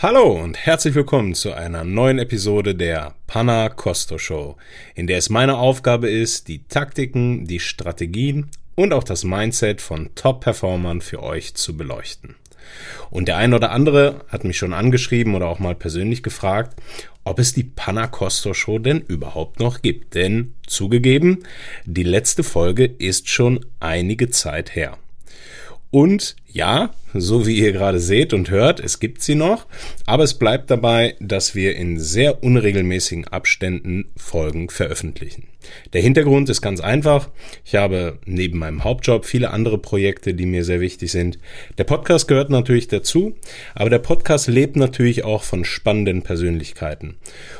Hallo und herzlich willkommen zu einer neuen Episode der Panna Costo Show, in der es meine Aufgabe ist, die Taktiken, die Strategien und auch das Mindset von Top-Performern für euch zu beleuchten. Und der ein oder andere hat mich schon angeschrieben oder auch mal persönlich gefragt, ob es die Panna Costo Show denn überhaupt noch gibt. Denn zugegeben, die letzte Folge ist schon einige Zeit her. Und ja, so wie ihr gerade seht und hört, es gibt sie noch, aber es bleibt dabei, dass wir in sehr unregelmäßigen Abständen Folgen veröffentlichen. Der Hintergrund ist ganz einfach. Ich habe neben meinem Hauptjob viele andere Projekte, die mir sehr wichtig sind. Der Podcast gehört natürlich dazu, aber der Podcast lebt natürlich auch von spannenden Persönlichkeiten.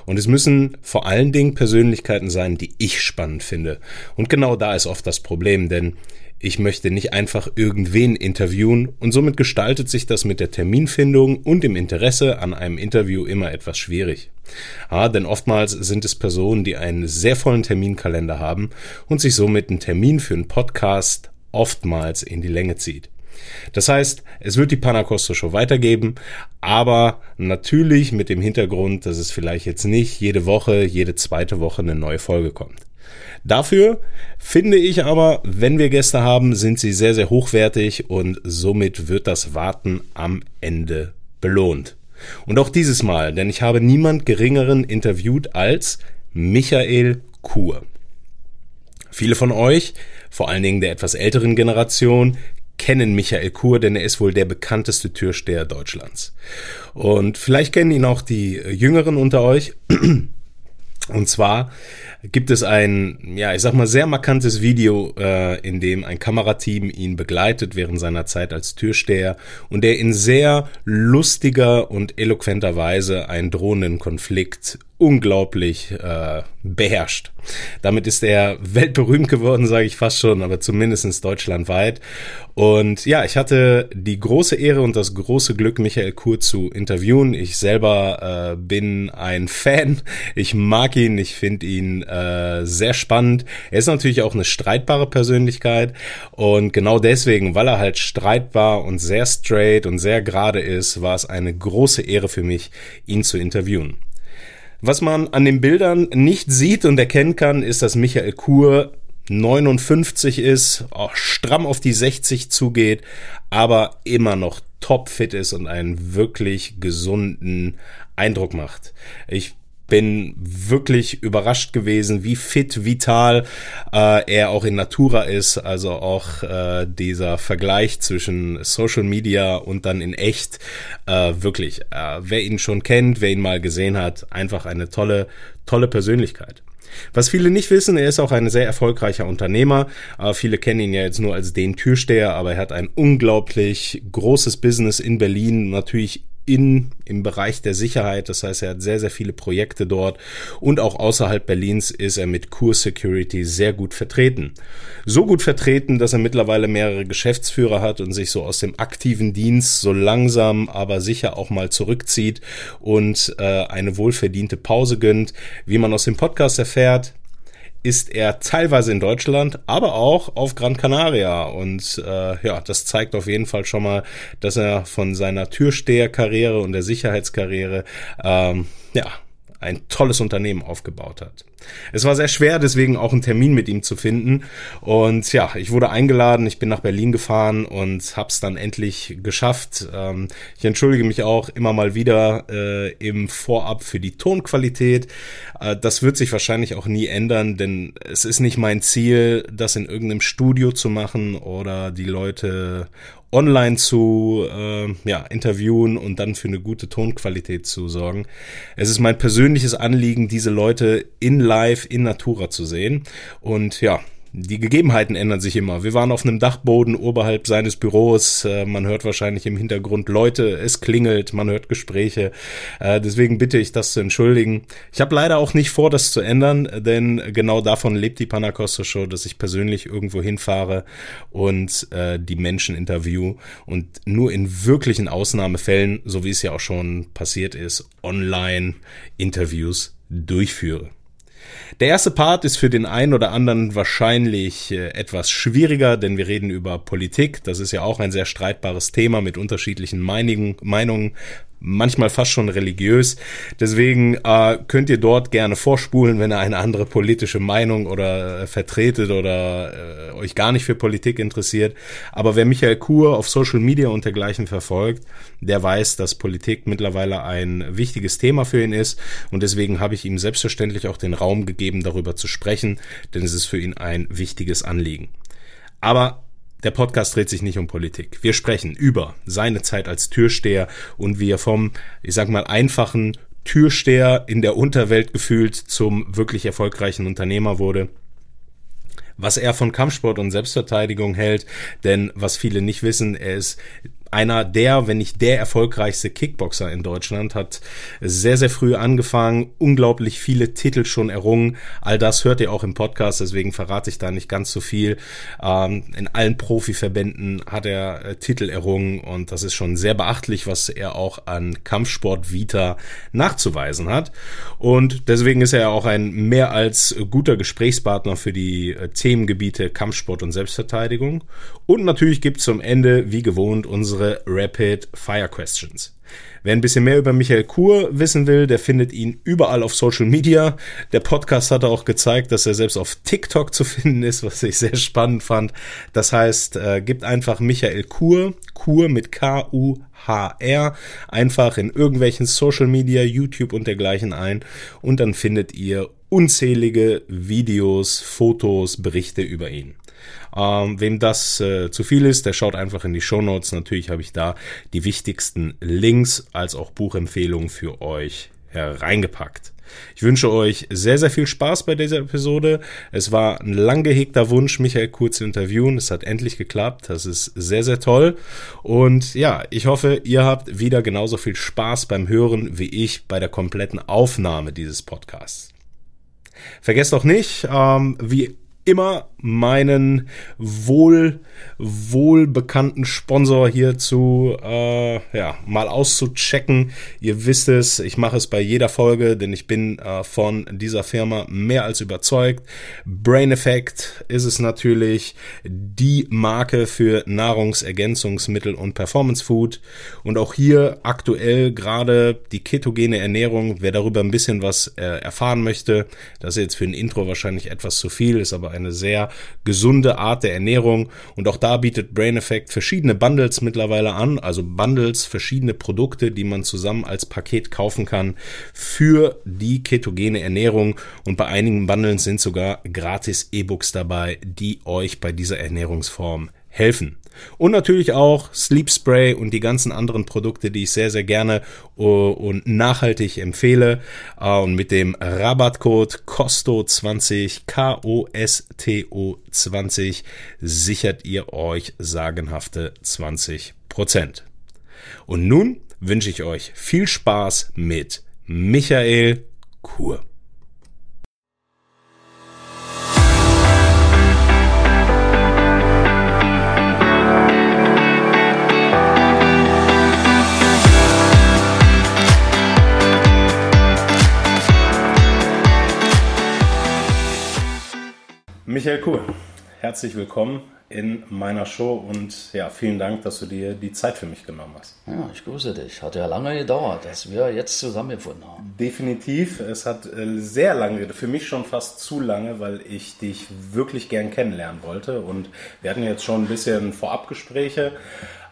Und es müssen vor allen Dingen Persönlichkeiten sein, die ich spannend finde. Und genau da ist oft das Problem, denn ich möchte nicht einfach irgendwen interviewen und somit gestaltet sich das mit der Terminfindung und dem Interesse an einem Interview immer etwas schwierig. Ah, denn oftmals sind es Personen, die einen sehr vollen Terminkalender haben und sich somit ein Termin für einen Podcast oftmals in die Länge zieht. Das heißt, es wird die Panacosto Show weitergeben, aber natürlich mit dem Hintergrund, dass es vielleicht jetzt nicht jede Woche, jede zweite Woche eine neue Folge kommt. Dafür finde ich aber, wenn wir Gäste haben, sind sie sehr, sehr hochwertig und somit wird das Warten am Ende belohnt. Und auch dieses Mal, denn ich habe niemand geringeren interviewt als Michael Kur. Viele von euch, vor allen Dingen der etwas älteren Generation, kennen Michael Kur, denn er ist wohl der bekannteste Türsteher Deutschlands. Und vielleicht kennen ihn auch die Jüngeren unter euch. Und zwar gibt es ein, ja, ich sag mal, sehr markantes Video, äh, in dem ein Kamerateam ihn begleitet während seiner Zeit als Türsteher und der in sehr lustiger und eloquenter Weise einen drohenden Konflikt unglaublich äh, beherrscht. Damit ist er weltberühmt geworden, sage ich fast schon, aber zumindestens deutschlandweit. Und ja, ich hatte die große Ehre und das große Glück, Michael Kur zu interviewen. Ich selber äh, bin ein Fan. Ich mag ihn, ich finde ihn äh, sehr spannend. Er ist natürlich auch eine streitbare Persönlichkeit. Und genau deswegen, weil er halt streitbar und sehr straight und sehr gerade ist, war es eine große Ehre für mich, ihn zu interviewen. Was man an den Bildern nicht sieht und erkennen kann, ist, dass Michael Kur 59 ist, auch stramm auf die 60 zugeht, aber immer noch topfit ist und einen wirklich gesunden Eindruck macht. Ich bin wirklich überrascht gewesen, wie fit, vital äh, er auch in Natura ist. Also auch äh, dieser Vergleich zwischen Social Media und dann in echt. Äh, wirklich, äh, wer ihn schon kennt, wer ihn mal gesehen hat, einfach eine tolle, tolle Persönlichkeit. Was viele nicht wissen, er ist auch ein sehr erfolgreicher Unternehmer. Äh, viele kennen ihn ja jetzt nur als den Türsteher, aber er hat ein unglaublich großes Business in Berlin, natürlich in, im Bereich der Sicherheit. Das heißt, er hat sehr, sehr viele Projekte dort und auch außerhalb Berlins ist er mit Core Security sehr gut vertreten. So gut vertreten, dass er mittlerweile mehrere Geschäftsführer hat und sich so aus dem aktiven Dienst so langsam, aber sicher auch mal zurückzieht und äh, eine wohlverdiente Pause gönnt. Wie man aus dem Podcast erfährt, ist er teilweise in Deutschland, aber auch auf Gran Canaria. Und äh, ja, das zeigt auf jeden Fall schon mal, dass er von seiner Türsteherkarriere und der Sicherheitskarriere ähm, ja ein tolles Unternehmen aufgebaut hat. Es war sehr schwer, deswegen auch einen Termin mit ihm zu finden. Und ja, ich wurde eingeladen, ich bin nach Berlin gefahren und hab's dann endlich geschafft. Ähm, ich entschuldige mich auch immer mal wieder äh, im Vorab für die Tonqualität. Äh, das wird sich wahrscheinlich auch nie ändern, denn es ist nicht mein Ziel, das in irgendeinem Studio zu machen oder die Leute online zu äh, ja, interviewen und dann für eine gute Tonqualität zu sorgen. Es ist mein persönliches Anliegen, diese Leute in Live, in Natura zu sehen. Und ja, die Gegebenheiten ändern sich immer. Wir waren auf einem Dachboden oberhalb seines Büros. Äh, man hört wahrscheinlich im Hintergrund Leute, es klingelt, man hört Gespräche. Äh, deswegen bitte ich das zu entschuldigen. Ich habe leider auch nicht vor, das zu ändern, denn genau davon lebt die Panacosta Show, dass ich persönlich irgendwo hinfahre und äh, die Menschen interview und nur in wirklichen Ausnahmefällen, so wie es ja auch schon passiert ist, online Interviews durchführe. Der erste Part ist für den einen oder anderen wahrscheinlich äh, etwas schwieriger, denn wir reden über Politik. Das ist ja auch ein sehr streitbares Thema mit unterschiedlichen Meinungen. Manchmal fast schon religiös. Deswegen äh, könnt ihr dort gerne vorspulen, wenn ihr eine andere politische Meinung oder äh, vertretet oder äh, euch gar nicht für Politik interessiert. Aber wer Michael Kur auf Social Media und dergleichen verfolgt, der weiß, dass Politik mittlerweile ein wichtiges Thema für ihn ist. Und deswegen habe ich ihm selbstverständlich auch den Raum gegeben, darüber zu sprechen, denn es ist für ihn ein wichtiges Anliegen. Aber der Podcast dreht sich nicht um Politik. Wir sprechen über seine Zeit als Türsteher und wie er vom, ich sag mal, einfachen Türsteher in der Unterwelt gefühlt zum wirklich erfolgreichen Unternehmer wurde was er von Kampfsport und Selbstverteidigung hält, denn was viele nicht wissen, er ist einer der, wenn nicht der erfolgreichste Kickboxer in Deutschland, hat sehr, sehr früh angefangen, unglaublich viele Titel schon errungen. All das hört ihr auch im Podcast, deswegen verrate ich da nicht ganz so viel. Ähm, in allen Profiverbänden hat er äh, Titel errungen und das ist schon sehr beachtlich, was er auch an Kampfsport Vita nachzuweisen hat. Und deswegen ist er auch ein mehr als guter Gesprächspartner für die äh, Themengebiete Kampfsport und Selbstverteidigung. Und natürlich gibt zum Ende, wie gewohnt, unsere unsere Rapid Fire Questions. Wer ein bisschen mehr über Michael Kur wissen will, der findet ihn überall auf Social Media. Der Podcast hat auch gezeigt, dass er selbst auf TikTok zu finden ist, was ich sehr spannend fand. Das heißt, äh, gibt einfach Michael Kur, Kur mit K-U-H-R, einfach in irgendwelchen Social Media, YouTube und dergleichen ein und dann findet ihr unzählige Videos, Fotos, Berichte über ihn. Ähm, wem das äh, zu viel ist, der schaut einfach in die Show Notes. Natürlich habe ich da die wichtigsten Links als auch Buchempfehlungen für euch hereingepackt. Ich wünsche euch sehr, sehr viel Spaß bei dieser Episode. Es war ein lang gehegter Wunsch, Michael Kurz zu interviewen. Es hat endlich geklappt. Das ist sehr, sehr toll. Und ja, ich hoffe, ihr habt wieder genauso viel Spaß beim Hören wie ich bei der kompletten Aufnahme dieses Podcasts. Vergesst auch nicht, ähm, wie immer meinen wohl wohlbekannten Sponsor hierzu äh, ja mal auszuchecken. Ihr wisst es, ich mache es bei jeder Folge, denn ich bin äh, von dieser Firma mehr als überzeugt. Brain Effect ist es natürlich die Marke für Nahrungsergänzungsmittel und Performance Food und auch hier aktuell gerade die ketogene Ernährung. Wer darüber ein bisschen was äh, erfahren möchte, das ist jetzt für ein Intro wahrscheinlich etwas zu viel, ist aber eine sehr gesunde Art der Ernährung. Und auch da bietet Brain Effect verschiedene Bundles mittlerweile an, also Bundles, verschiedene Produkte, die man zusammen als Paket kaufen kann für die ketogene Ernährung. Und bei einigen Bundles sind sogar gratis E-Books dabei, die euch bei dieser Ernährungsform helfen. Und natürlich auch Sleep Spray und die ganzen anderen Produkte, die ich sehr, sehr gerne uh, und nachhaltig empfehle. Uh, und mit dem Rabattcode COSTO20, K-O-S-T-O 20, sichert ihr euch sagenhafte 20%. Und nun wünsche ich euch viel Spaß mit Michael Kur. Michael Kuhl, herzlich willkommen in meiner Show und ja, vielen Dank, dass du dir die Zeit für mich genommen hast. Ja, ich grüße dich. Hat ja lange gedauert, dass wir jetzt zusammengefunden haben. Definitiv. Es hat äh, sehr lange, für mich schon fast zu lange, weil ich dich wirklich gern kennenlernen wollte und wir hatten jetzt schon ein bisschen Vorabgespräche.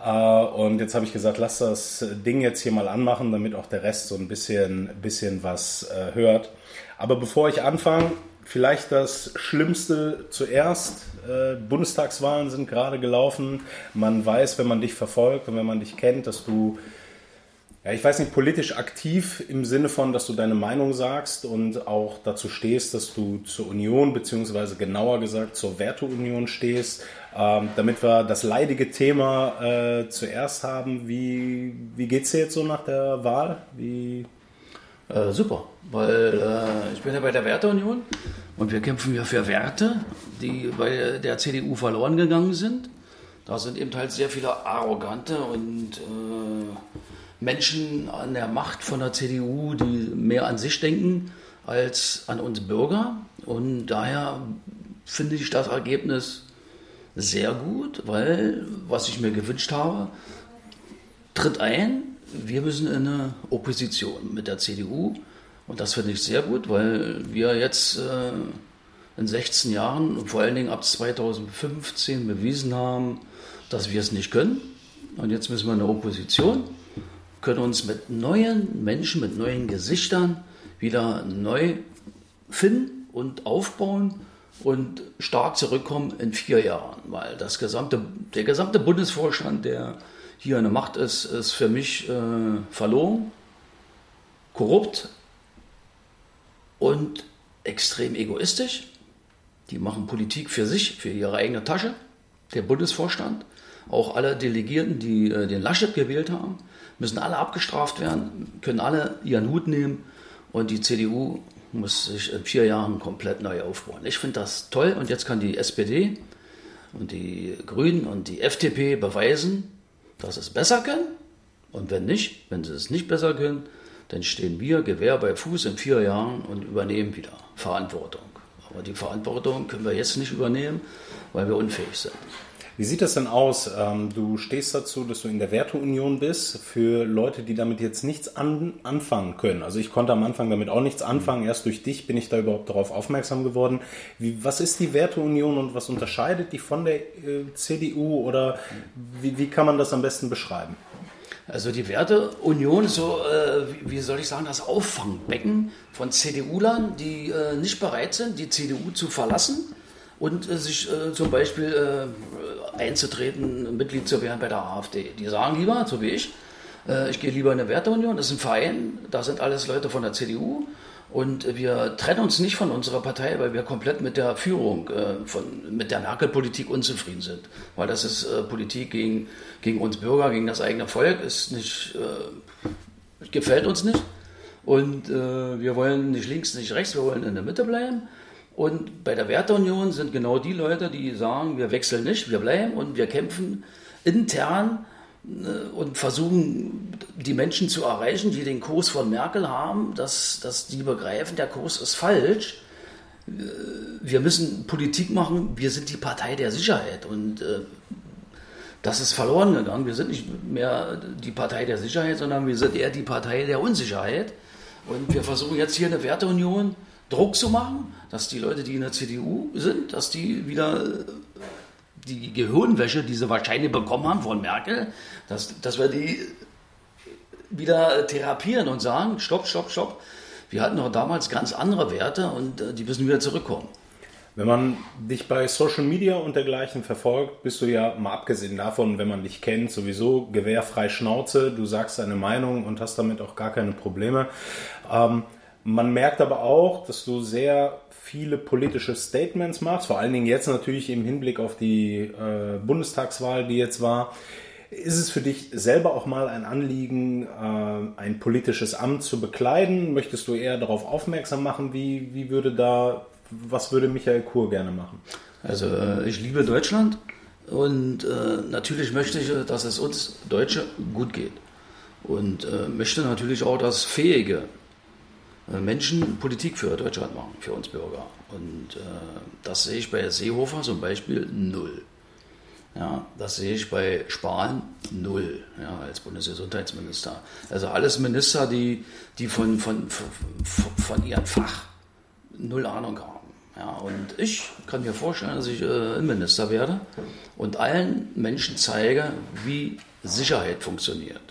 Äh, und jetzt habe ich gesagt, lass das Ding jetzt hier mal anmachen, damit auch der Rest so ein bisschen, bisschen was äh, hört. Aber bevor ich anfange, vielleicht das Schlimmste zuerst. Äh, Bundestagswahlen sind gerade gelaufen. Man weiß, wenn man dich verfolgt und wenn man dich kennt, dass du, ja, ich weiß nicht, politisch aktiv im Sinne von, dass du deine Meinung sagst und auch dazu stehst, dass du zur Union, beziehungsweise genauer gesagt zur Werteunion stehst. Ähm, damit wir das leidige Thema äh, zuerst haben, wie, wie geht es dir jetzt so nach der Wahl? Wie äh, super, weil äh, ich bin ja bei der Werteunion und wir kämpfen ja für Werte, die bei der CDU verloren gegangen sind. Da sind eben halt sehr viele arrogante und äh, Menschen an der Macht von der CDU, die mehr an sich denken als an uns Bürger. Und daher finde ich das Ergebnis sehr gut, weil was ich mir gewünscht habe, tritt ein, wir müssen in eine Opposition mit der CDU. Und das finde ich sehr gut, weil wir jetzt äh, in 16 Jahren und vor allen Dingen ab 2015 bewiesen haben, dass wir es nicht können. Und jetzt müssen wir in der Opposition, können uns mit neuen Menschen, mit neuen Gesichtern wieder neu finden und aufbauen und stark zurückkommen in vier Jahren, weil das gesamte, der gesamte Bundesvorstand, der hier der Macht ist, ist für mich äh, verloren, korrupt und extrem egoistisch. Die machen Politik für sich, für ihre eigene Tasche, der Bundesvorstand. Auch alle Delegierten, die äh, den Laschet gewählt haben, müssen alle abgestraft werden, können alle ihren Hut nehmen und die CDU muss sich in vier Jahren komplett neu aufbauen. Ich finde das toll und jetzt kann die SPD und die Grünen und die FDP beweisen, dass sie es besser können. Und wenn nicht, wenn sie es nicht besser können, dann stehen wir Gewehr bei Fuß in vier Jahren und übernehmen wieder Verantwortung. Aber die Verantwortung können wir jetzt nicht übernehmen, weil wir unfähig sind. Wie sieht das denn aus? Ähm, du stehst dazu, dass du in der Werteunion bist für Leute, die damit jetzt nichts an, anfangen können. Also ich konnte am Anfang damit auch nichts anfangen. Erst durch dich bin ich da überhaupt darauf aufmerksam geworden. Wie, was ist die Werteunion und was unterscheidet die von der äh, CDU oder wie, wie kann man das am besten beschreiben? Also die Werteunion ist so, äh, wie soll ich sagen, das Auffangbecken von CDU-Lern, die äh, nicht bereit sind, die CDU zu verlassen und äh, sich äh, zum Beispiel äh, einzutreten, Mitglied zu werden bei der AfD. Die sagen lieber, so wie ich, äh, ich gehe lieber in eine Werteunion, das ist ein Verein, da sind alles Leute von der CDU und wir trennen uns nicht von unserer Partei, weil wir komplett mit der Führung, äh, von, mit der Merkel-Politik unzufrieden sind. Weil das ist äh, Politik gegen, gegen uns Bürger, gegen das eigene Volk, ist nicht, gefällt uns nicht. Und wir wollen nicht links, nicht rechts, wir wollen in der Mitte bleiben. Und bei der Werteunion sind genau die Leute, die sagen, wir wechseln nicht, wir bleiben und wir kämpfen intern äh, und versuchen, die Menschen zu erreichen, die den Kurs von Merkel haben, dass, dass die begreifen, der Kurs ist falsch. Äh, wir müssen Politik machen, wir sind die Partei der Sicherheit und äh, das ist verloren gegangen. Wir sind nicht mehr die Partei der Sicherheit, sondern wir sind eher die Partei der Unsicherheit. Und wir versuchen jetzt hier eine Werteunion Druck zu machen, dass die Leute, die in der CDU sind, dass die wieder die Gehirnwäsche, die sie wahrscheinlich bekommen haben von Merkel, dass, dass wir die wieder therapieren und sagen, stopp, stopp, stopp. Wir hatten doch damals ganz andere Werte und äh, die müssen wieder zurückkommen. Wenn man dich bei Social Media und dergleichen verfolgt, bist du ja, mal abgesehen davon, wenn man dich kennt, sowieso gewehrfrei Schnauze. Du sagst deine Meinung und hast damit auch gar keine Probleme. Ähm, man merkt aber auch, dass du sehr viele politische Statements machst, vor allen Dingen jetzt natürlich im Hinblick auf die äh, Bundestagswahl, die jetzt war. Ist es für dich selber auch mal ein Anliegen, äh, ein politisches Amt zu bekleiden? Möchtest du eher darauf aufmerksam machen? Wie, wie würde da, was würde Michael Kur gerne machen? Also äh, ich liebe Deutschland und äh, natürlich möchte ich, dass es uns Deutsche gut geht. Und äh, möchte natürlich auch, dass fähige äh, Menschen Politik für Deutschland machen, für uns Bürger. Und äh, das sehe ich bei Seehofer zum Beispiel null. Ja, das sehe ich bei Spahn null, ja, als Bundesgesundheitsminister. Also alles Minister, die, die von, von, von, von ihrem Fach null Ahnung haben. Ja, und ich kann mir vorstellen, dass ich äh, Innenminister werde und allen Menschen zeige, wie Sicherheit funktioniert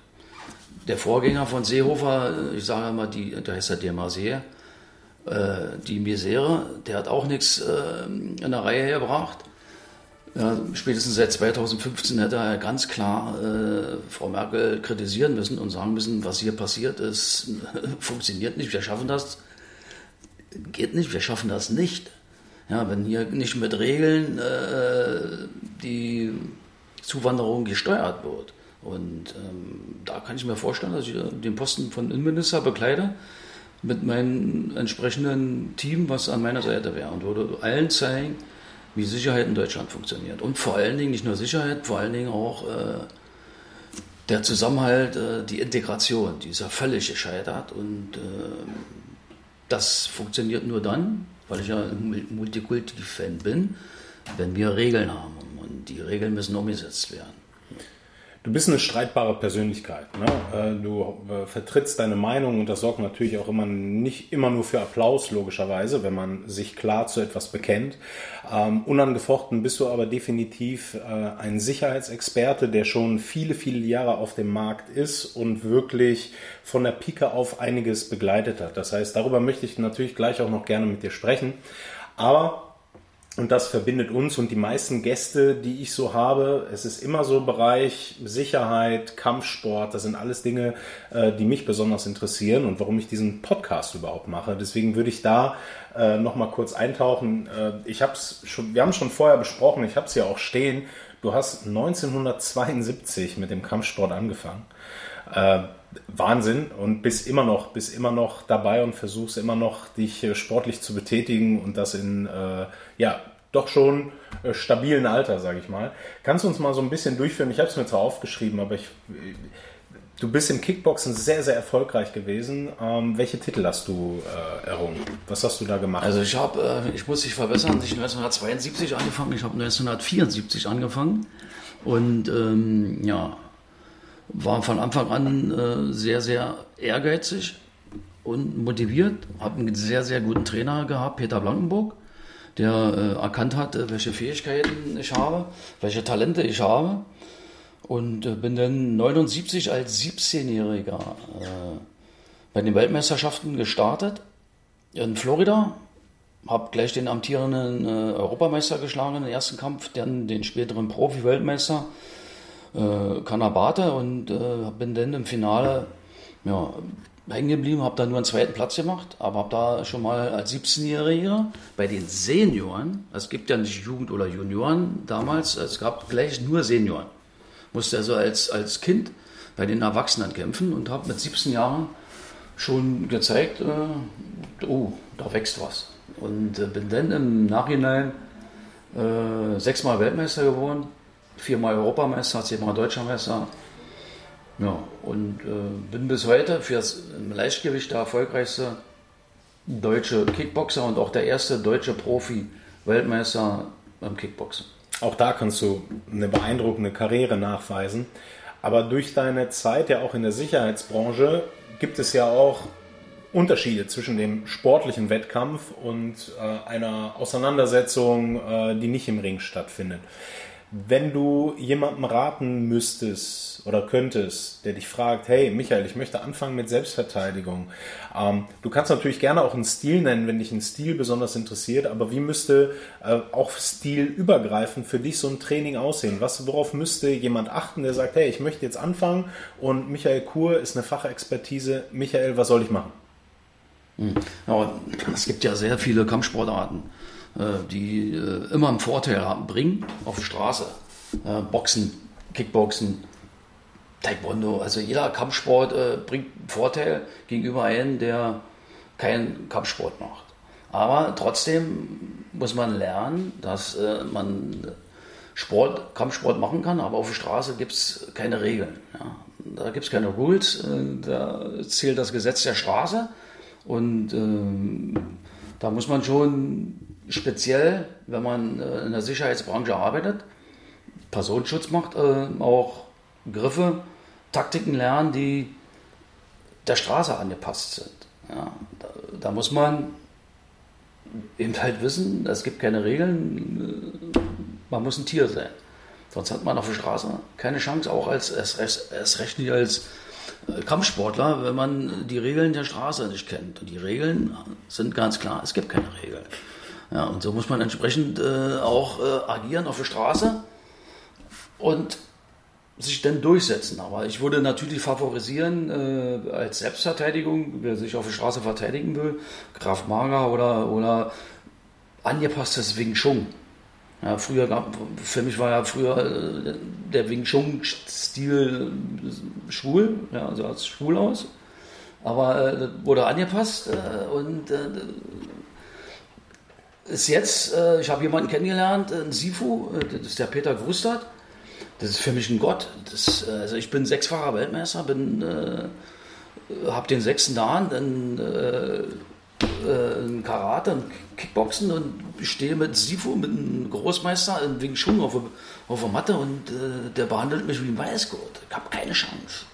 der Vorgänger von Seehofer, ich sage mal, die, der heißt ja der Marseille, äh, die Misere, der hat auch nichts äh, in der Reihe gebracht. Ja, spätestens seit 2015 hätte er ganz klar äh, Frau Merkel kritisieren müssen und sagen müssen, was hier passiert ist, funktioniert nicht, wir schaffen das, geht nicht, wir schaffen das nicht. Ja, wenn hier nicht mit Regeln äh, die Zuwanderung gesteuert wird. Und ähm, da kann ich mir vorstellen, dass ich den Posten von Innenminister bekleide mit meinem entsprechenden Team, was an meiner Seite wäre und würde allen zeigen, wie Sicherheit in Deutschland funktioniert. Und vor allen Dingen nicht nur Sicherheit, vor allen Dingen auch äh, der Zusammenhalt, äh, die Integration, die ist ja völlig gescheitert. Und äh, das funktioniert nur dann, weil ich ja ein Multikulti-Fan bin, wenn wir Regeln haben. Und die Regeln müssen umgesetzt werden. Du bist eine streitbare Persönlichkeit. Ne? Äh, du äh, vertrittst deine Meinung und das sorgt natürlich auch immer nicht immer nur für Applaus, logischerweise, wenn man sich klar zu etwas bekennt. Ähm, unangefochten bist du aber definitiv äh, ein Sicherheitsexperte, der schon viele, viele Jahre auf dem Markt ist und wirklich von der Pike auf einiges begleitet hat. Das heißt, darüber möchte ich natürlich gleich auch noch gerne mit dir sprechen. Aber und das verbindet uns und die meisten Gäste, die ich so habe. Es ist immer so Bereich Sicherheit, Kampfsport. Das sind alles Dinge, äh, die mich besonders interessieren und warum ich diesen Podcast überhaupt mache. Deswegen würde ich da äh, noch mal kurz eintauchen. Äh, ich hab's schon, wir haben schon vorher besprochen. Ich habe es ja auch stehen. Du hast 1972 mit dem Kampfsport angefangen. Wahnsinn und bist immer noch, bist immer noch dabei und versuchst immer noch, dich äh, sportlich zu betätigen und das in, äh, ja, doch schon äh, stabilen Alter, sage ich mal. Kannst du uns mal so ein bisschen durchführen? Ich habe es mir zwar aufgeschrieben, aber ich, du bist im Kickboxen sehr, sehr erfolgreich gewesen. Ähm, welche Titel hast du äh, errungen? Was hast du da gemacht? Also ich habe, äh, ich muss dich verbessern, ich habe 1972 angefangen, ich habe 1974 angefangen und ähm, ja, war von Anfang an äh, sehr, sehr ehrgeizig und motiviert. Habe einen sehr, sehr guten Trainer gehabt, Peter Blankenburg, der äh, erkannt hat, äh, welche Fähigkeiten ich habe, welche Talente ich habe. Und äh, bin dann 79 als 17-Jähriger äh, bei den Weltmeisterschaften gestartet in Florida. Habe gleich den amtierenden äh, Europameister geschlagen im ersten Kampf, dann den späteren Profi-Weltmeister äh, Kanabate und äh, bin dann im Finale ja, hängen geblieben, habe da nur einen zweiten Platz gemacht, aber habe da schon mal als 17-Jähriger bei den Senioren, es gibt ja nicht Jugend oder Junioren damals, es gab gleich nur Senioren, musste also als, als Kind bei den Erwachsenen kämpfen und habe mit 17 Jahren schon gezeigt, äh, oh, da wächst was. Und äh, bin dann im Nachhinein äh, sechsmal Weltmeister geworden viermal Europameister, zehnmal Deutscher Meister. Ja, und äh, bin bis heute für das Leichtgewicht der erfolgreichste deutsche Kickboxer und auch der erste deutsche Profi-Weltmeister beim Kickboxen. Auch da kannst du eine beeindruckende Karriere nachweisen. Aber durch deine Zeit ja auch in der Sicherheitsbranche gibt es ja auch Unterschiede zwischen dem sportlichen Wettkampf und äh, einer Auseinandersetzung, äh, die nicht im Ring stattfindet. Wenn du jemandem raten müsstest oder könntest, der dich fragt, hey Michael, ich möchte anfangen mit Selbstverteidigung. Ähm, du kannst natürlich gerne auch einen Stil nennen, wenn dich ein Stil besonders interessiert, aber wie müsste äh, auch stilübergreifend für dich so ein Training aussehen? Was, worauf müsste jemand achten, der sagt, hey, ich möchte jetzt anfangen und Michael Kur ist eine Fachexpertise. Michael, was soll ich machen? Hm. Ja, es gibt ja sehr viele Kampfsportarten. Äh, die äh, immer einen Vorteil haben, bringen auf Straße. Äh, Boxen, Kickboxen, Taekwondo, also jeder Kampfsport bringt einen Vorteil gegenüber einem, der keinen Kampfsport macht. Aber trotzdem muss man lernen, dass man Sport, Kampfsport machen kann, aber auf der Straße gibt es keine Regeln. Ja. Da gibt es keine Rules, da zählt das Gesetz der Straße und äh, da muss man schon speziell, wenn man äh, in der Sicherheitsbranche arbeitet, Personenschutz macht, äh, auch Griffe, Taktiken lernen, die der Straße angepasst sind. Ja, da, da, muss man eben halt wissen, es gibt keine Regeln, äh, man muss ein Tier sein. Sonst hat man auf der Straße keine Chance, auch als erst, recht nicht als Kampfsportler, wenn man die Regeln der Straße nicht kennt. Und die Regeln sind ganz klar, es gibt keine Regeln. Ja, und so muss man entsprechend äh, auch äh, agieren auf der Straße und sich dann durchsetzen. Aber ich würde natürlich favorisieren äh, als Selbstverteidigung, wer sich auf der Straße verteidigen will, Graf Mager oder, oder angepasstes Wing Chun. Ja, früher gab, für mich war ja früher äh, der Wing Chun-Stil schwul, ja, also als schwul aus. Aber äh, wurde angepasst äh, und äh, ist jetzt, äh, ich habe jemanden kennengelernt, ein Sifu, äh, das ist der Peter Grustert. Das ist für mich ein Gott. Das, äh, also ich bin sechsfacher Weltmeister, bin, äh, habe den sechsten Dan, dann äh, äh, Karate und Kickboxen und stehe mit Sifu, mit einem Großmeister in Wing Chun auf, auf der Matte und äh, der behandelt mich wie ein Weißgurt. Ich habe keine Chance.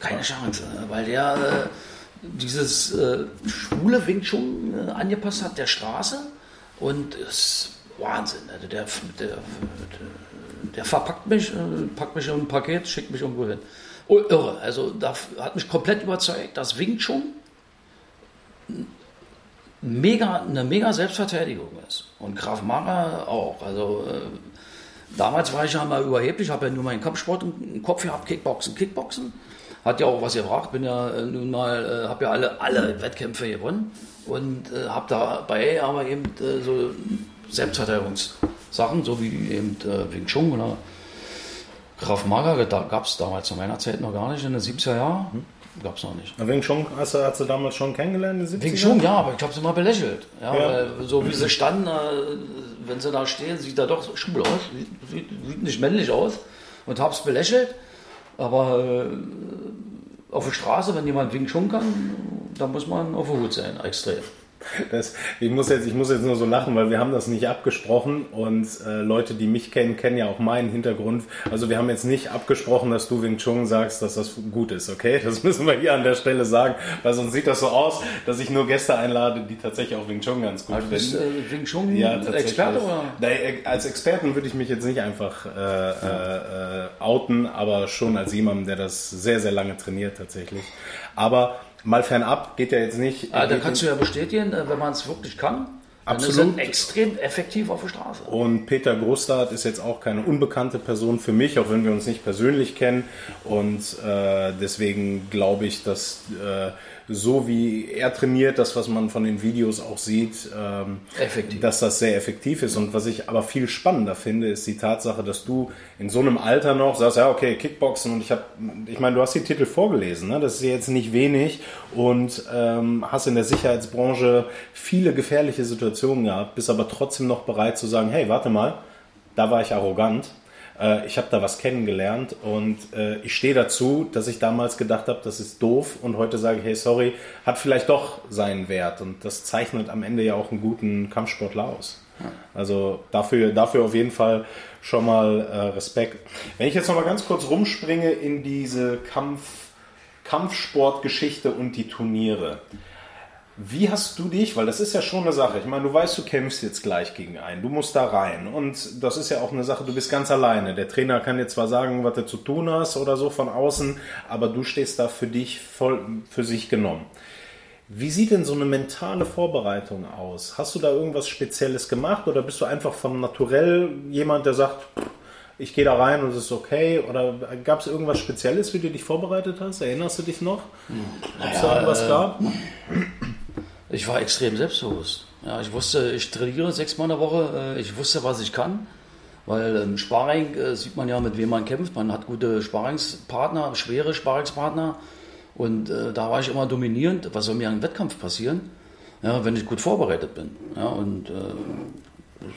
Keine Chance, weil der äh, dieses äh, schwule Wing Chun äh, angepasst hat der Straße und es ist Wahnsinn. Also der, der, der, verpackt mich, äh, packt mich in ein Paket, schickt mich irgendwo hin. Oh, irre. Also da hat mich komplett überzeugt, dass Wing Chun mega, eine mega Selbstverteidigung ist. Und Graf Mara auch. Also äh, damals war ich ja mal überheblich, habe ja nur meinen Kampfsport im Kopf gehabt, Kickboxen, Kickboxen. Hat ja auch was gebracht, bin ja äh, nun mal, habe ja alle, alle Wettkämpfe gewonnen und äh, habe dabei aber eben äh, so Selbstverteidigungssachen, so wie eben äh, Wing Chun oder Graf Maga, da gab es damals zu meiner Zeit noch gar nicht, in den 70er Jahren. Hm? Gab es noch nicht. Wing Chun hast du, hast du damals schon kennengelernt in den 70er? Wing Chun, ja, aber ich habe sie mal belächelt. Ja, ja. so wie sie standen, äh, wenn sie da stehen, sieht er doch schwul aus, sieht, sieht, nicht männlich aus und habe es belächelt. Aber äh, auf der Straße, wenn jemand Wing Chun kann, dann muss man auf der Hut sein, extrem. Das, ich, muss jetzt, ich muss jetzt nur so lachen, weil wir haben das nicht abgesprochen und äh, Leute, die mich kennen, kennen ja auch meinen Hintergrund. Also wir haben jetzt nicht abgesprochen, dass du Wing Chun sagst, dass das gut ist, okay? Das müssen wir hier an der Stelle sagen, weil sonst sieht das so aus, dass ich nur Gäste einlade, die tatsächlich auch Wing Chun ganz gut also finden. Äh, Wing Chun ja, Experte oder? Äh, als Experten würde ich mich jetzt nicht einfach äh, äh, outen, aber schon als jemand, der das sehr, sehr lange trainiert tatsächlich. Aber mal fernab geht ja jetzt nicht. Ah, da kannst du ja bestätigen, äh, wenn man es wirklich kann. Absolut. extrem effektiv auf der Straße. Und Peter Großstadt ist jetzt auch keine unbekannte Person für mich, auch wenn wir uns nicht persönlich kennen. Und äh, deswegen glaube ich, dass äh, so wie er trainiert, das, was man von den Videos auch sieht, ähm, dass das sehr effektiv ist. Und was ich aber viel spannender finde, ist die Tatsache, dass du in so einem Alter noch sagst, ja, okay, Kickboxen und ich habe, ich meine, du hast die Titel vorgelesen, ne? das ist jetzt nicht wenig und ähm, hast in der Sicherheitsbranche viele gefährliche Situationen gehabt, bist aber trotzdem noch bereit zu sagen, hey, warte mal, da war ich arrogant äh, ich habe da was kennengelernt und äh, ich stehe dazu, dass ich damals gedacht habe, das ist doof und heute sage ich, hey, sorry, hat vielleicht doch seinen Wert und das zeichnet am Ende ja auch einen guten Kampfsportler aus. Also dafür, dafür auf jeden Fall schon mal äh, Respekt. Wenn ich jetzt noch mal ganz kurz rumspringe in diese Kampf, Kampfsportgeschichte und die Turniere. Wie hast du dich, weil das ist ja schon eine Sache, ich meine, du weißt, du kämpfst jetzt gleich gegen einen, du musst da rein und das ist ja auch eine Sache, du bist ganz alleine. Der Trainer kann dir zwar sagen, was du zu tun hast oder so von außen, aber du stehst da für dich voll für sich genommen. Wie sieht denn so eine mentale Vorbereitung aus? Hast du da irgendwas Spezielles gemacht oder bist du einfach von naturell jemand, der sagt, ich gehe da rein und es ist okay? Oder gab es irgendwas Spezielles, wie du dich vorbereitet hast? Erinnerst du dich noch? Ob es da irgendwas gab? Ich war extrem selbstbewusst. Ja, ich wusste, ich trainiere sechsmal in der Woche. Äh, ich wusste, was ich kann. Weil im Sparring äh, sieht man ja, mit wem man kämpft. Man hat gute Sparingspartner, schwere Sparingspartner. Und äh, da war ich immer dominierend. Was soll mir im Wettkampf passieren, ja, wenn ich gut vorbereitet bin? Ja, und das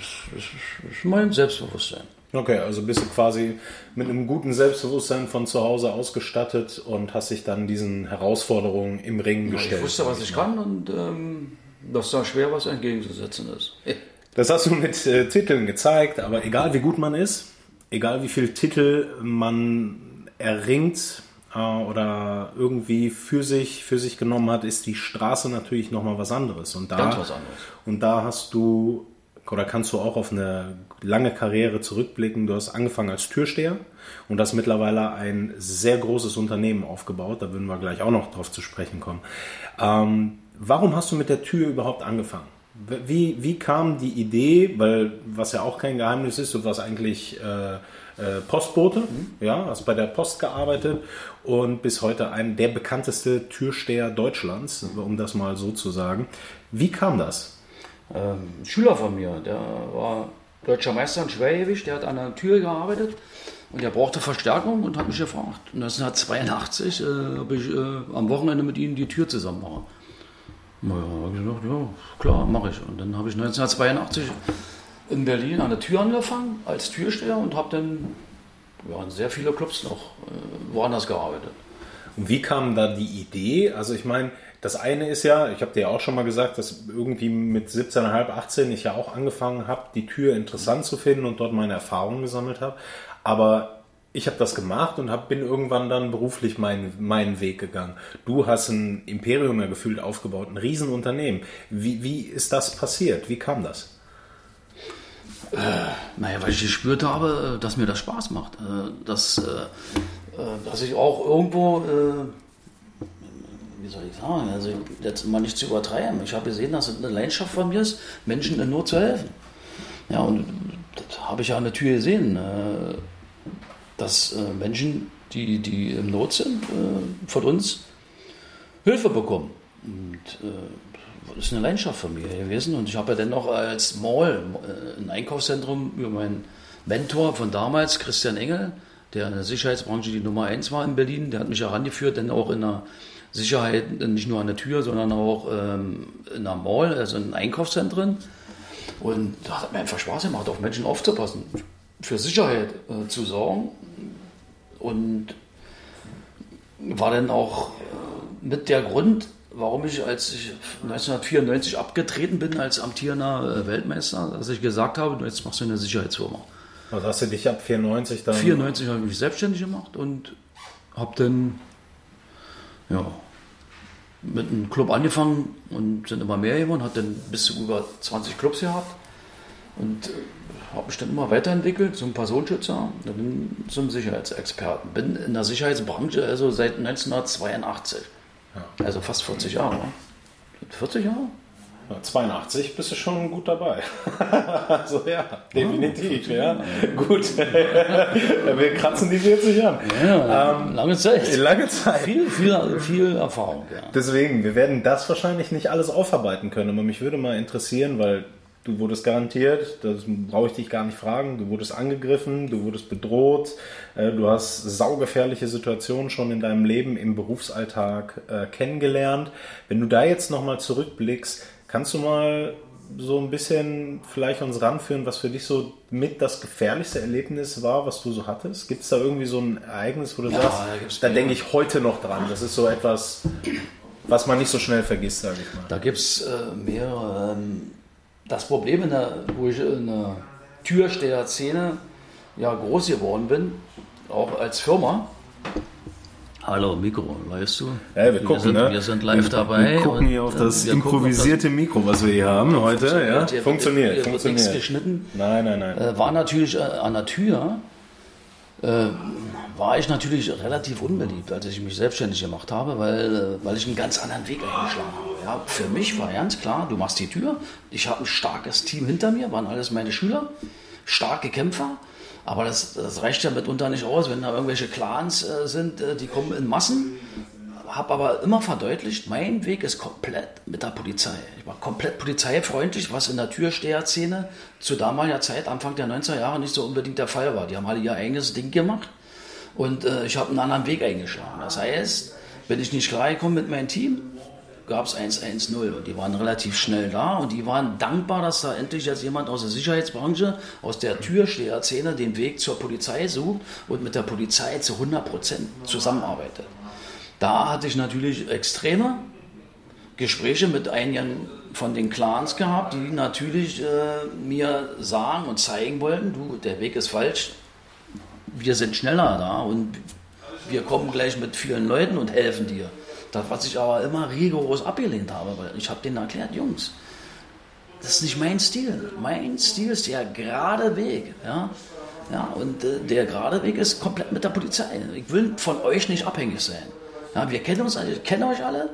ist mein Selbstbewusstsein. Okay, also bist du quasi mit einem guten Selbstbewusstsein von zu Hause ausgestattet und hast dich dann diesen Herausforderungen im Ring gestellt. Ich wusste, was ich kann und ähm, dass da schwer was entgegenzusetzen ist. Das hast du mit äh, Titeln gezeigt, aber egal wie gut man ist, egal wie viele Titel man erringt äh, oder irgendwie für sich, für sich genommen hat, ist die Straße natürlich nochmal was anderes. Und da, Ganz was anderes. Und da hast du oder kannst du auch auf eine lange Karriere zurückblicken. Du hast angefangen als Türsteher und hast mittlerweile ein sehr großes Unternehmen aufgebaut. Da würden wir gleich auch noch drauf zu sprechen kommen. Ähm, warum hast du mit der Tür überhaupt angefangen? Wie, wie kam die Idee, weil was ja auch kein Geheimnis ist, du warst eigentlich äh, äh, Postbote, mhm. ja, hast bei der Post gearbeitet und bis heute ein der bekannteste Türsteher Deutschlands, um das mal so zu sagen. Wie kam das? Ähm, Schüler von mir, der war deutscher Meister in Schwergewicht, der hat an der Tür gearbeitet und der brauchte Verstärkung und hat mich gefragt. 1982 äh, habe ich äh, am Wochenende mit ihm die Tür zusammen gemacht. Na ja, habe ich gesagt, ja, klar, mache ich. Und dann habe ich 1982 in Berlin an der Tür angefangen als Türsteher und habe dann ja, sehr viele Clubs noch äh, woanders gearbeitet. Und wie kam da die Idee? Also ich meine, das eine ist ja, ich habe dir ja auch schon mal gesagt, dass irgendwie mit 17,5, 18 ich ja auch angefangen habe, die Tür interessant zu finden und dort meine Erfahrungen gesammelt habe. Aber ich habe das gemacht und hab, bin irgendwann dann beruflich meinen, meinen Weg gegangen. Du hast ein Imperium ja gefühlt aufgebaut, ein Riesenunternehmen. Wie, wie ist das passiert? Wie kam das? Äh, naja, weil ich gespürt habe, dass mir das Spaß macht. Äh, dass, äh, äh dass ich auch irgendwo, äh, wie soll ich sagen, also jetzt mal nicht zu übertreiben. Ich habe gesehen, dass es eine Leidenschaft von mir ist, Menschen in Not zu helfen. Ja, und das habe ich ja an der Tür gesehen äh, dass äh, Menschen, die, die im Not sind, äh, von uns Hilfe bekommen. Und das ist eine Leidenschaft von mir gewesen. Und ich habe ja dann noch als Mall, ein Einkaufszentrum, über meinen Mentor von damals, Christian Engel, der in der Sicherheitsbranche die Nummer eins war in Berlin, der hat mich herangeführt, dann auch in der Sicherheit, nicht nur an der Tür, sondern auch ähm, in der Mall, also in Einkaufszentren. Und da hat mir einfach Spaß gemacht, auf Menschen aufzupassen, für Sicherheit äh, zu sorgen und war dann auch äh, mit der Grund, warum ich, als ich 1994 abgetreten bin als amtierender äh, Weltmeister, dass ich gesagt habe, jetzt machst du eine Sicherheitsfirma. Also hast du dich ab 94 dann... 94 habe ich mich selbstständig gemacht und habe dann ja, mit einem Club angefangen und sind immer mehr geworden, hat dann bis zu über 20 Clubs gehabt und äh, habe mich dann immer weiterentwickelt zum Personenschützer und zum Sicherheitsexperten. Bin in der Sicherheitsbranche also seit 1982. Ja. Also fast 40 Jahre. 40 Jahre? Ja, 82 bist du schon gut dabei. also ja, definitiv. Ja, ja. Gut. Wir kratzen die 40 an. Ja, ähm, lange Zeit. Lange Zeit. Viel, viel, viel Erfahrung. Ja. Deswegen, wir werden das wahrscheinlich nicht alles aufarbeiten können, aber mich würde mal interessieren, weil Du wurdest garantiert, das brauche ich dich gar nicht fragen, du wurdest angegriffen, du wurdest bedroht, äh, du hast saugefährliche Situationen schon in deinem Leben im Berufsalltag äh, kennengelernt. Wenn du da jetzt nochmal zurückblickst, kannst du mal so ein bisschen vielleicht uns ranführen, was für dich so mit das gefährlichste Erlebnis war, was du so hattest? Gibt es da irgendwie so ein Ereignis, wo du ja, sagst, da, da denke ich heute noch dran. Das ist so etwas, was man nicht so schnell vergisst, sage ich mal. Da gibt es äh, mehrere. Ähm das Problem, in der, wo ich in der Türsteher-Szene ja groß geworden bin, auch als Firma. Hallo Mikro, weißt du? Ja, wir, gucken, sind, ne? wir sind live wir, dabei. Wir gucken hier auf das improvisierte gucken, Mikro, was wir hier haben heute. Ja? Hier funktioniert, wird, funktioniert. Nichts geschnitten. Nein, nein, nein. Äh, war natürlich äh, an der Tür äh, war ich natürlich relativ unbeliebt, als ich mich selbstständig gemacht habe, weil, äh, weil ich einen ganz anderen Weg eingeschlagen habe. Ja, für mich war ganz klar, du machst die Tür, ich habe ein starkes Team hinter mir, waren alles meine Schüler, starke Kämpfer, aber das, das reicht ja mitunter nicht aus, wenn da irgendwelche Clans äh, sind, äh, die kommen in Massen. Habe aber immer verdeutlicht, mein Weg ist komplett mit der Polizei. Ich war komplett polizeifreundlich, was in der Türsteher-Szene zu damaliger Zeit, Anfang der 90er Jahre, nicht so unbedingt der Fall war. Die haben alle ihr eigenes Ding gemacht und äh, ich habe einen anderen Weg eingeschlagen. Das heißt, bin ich nicht klargekommen mit meinem Team, gab es 1-1-0 und die waren relativ schnell da und die waren dankbar, dass da endlich jetzt jemand aus der Sicherheitsbranche, aus der Türsteher-Szene den Weg zur Polizei sucht und mit der Polizei zu 100% zusammenarbeitet. Da hatte ich natürlich extreme Gespräche mit einigen von den Clans gehabt, die natürlich äh, mir sagen und zeigen wollten, du, der Weg ist falsch, wir sind schneller da und wir kommen gleich mit vielen Leuten und helfen dir. Das, was ich aber immer rigoros abgelehnt habe, weil ich habe denen erklärt, Jungs, das ist nicht mein Stil. Mein Stil ist der gerade Weg. Ja? Ja, und äh, der gerade Weg ist komplett mit der Polizei. Ich will von euch nicht abhängig sein. Ja, wir kennen uns, ich kenne euch alle.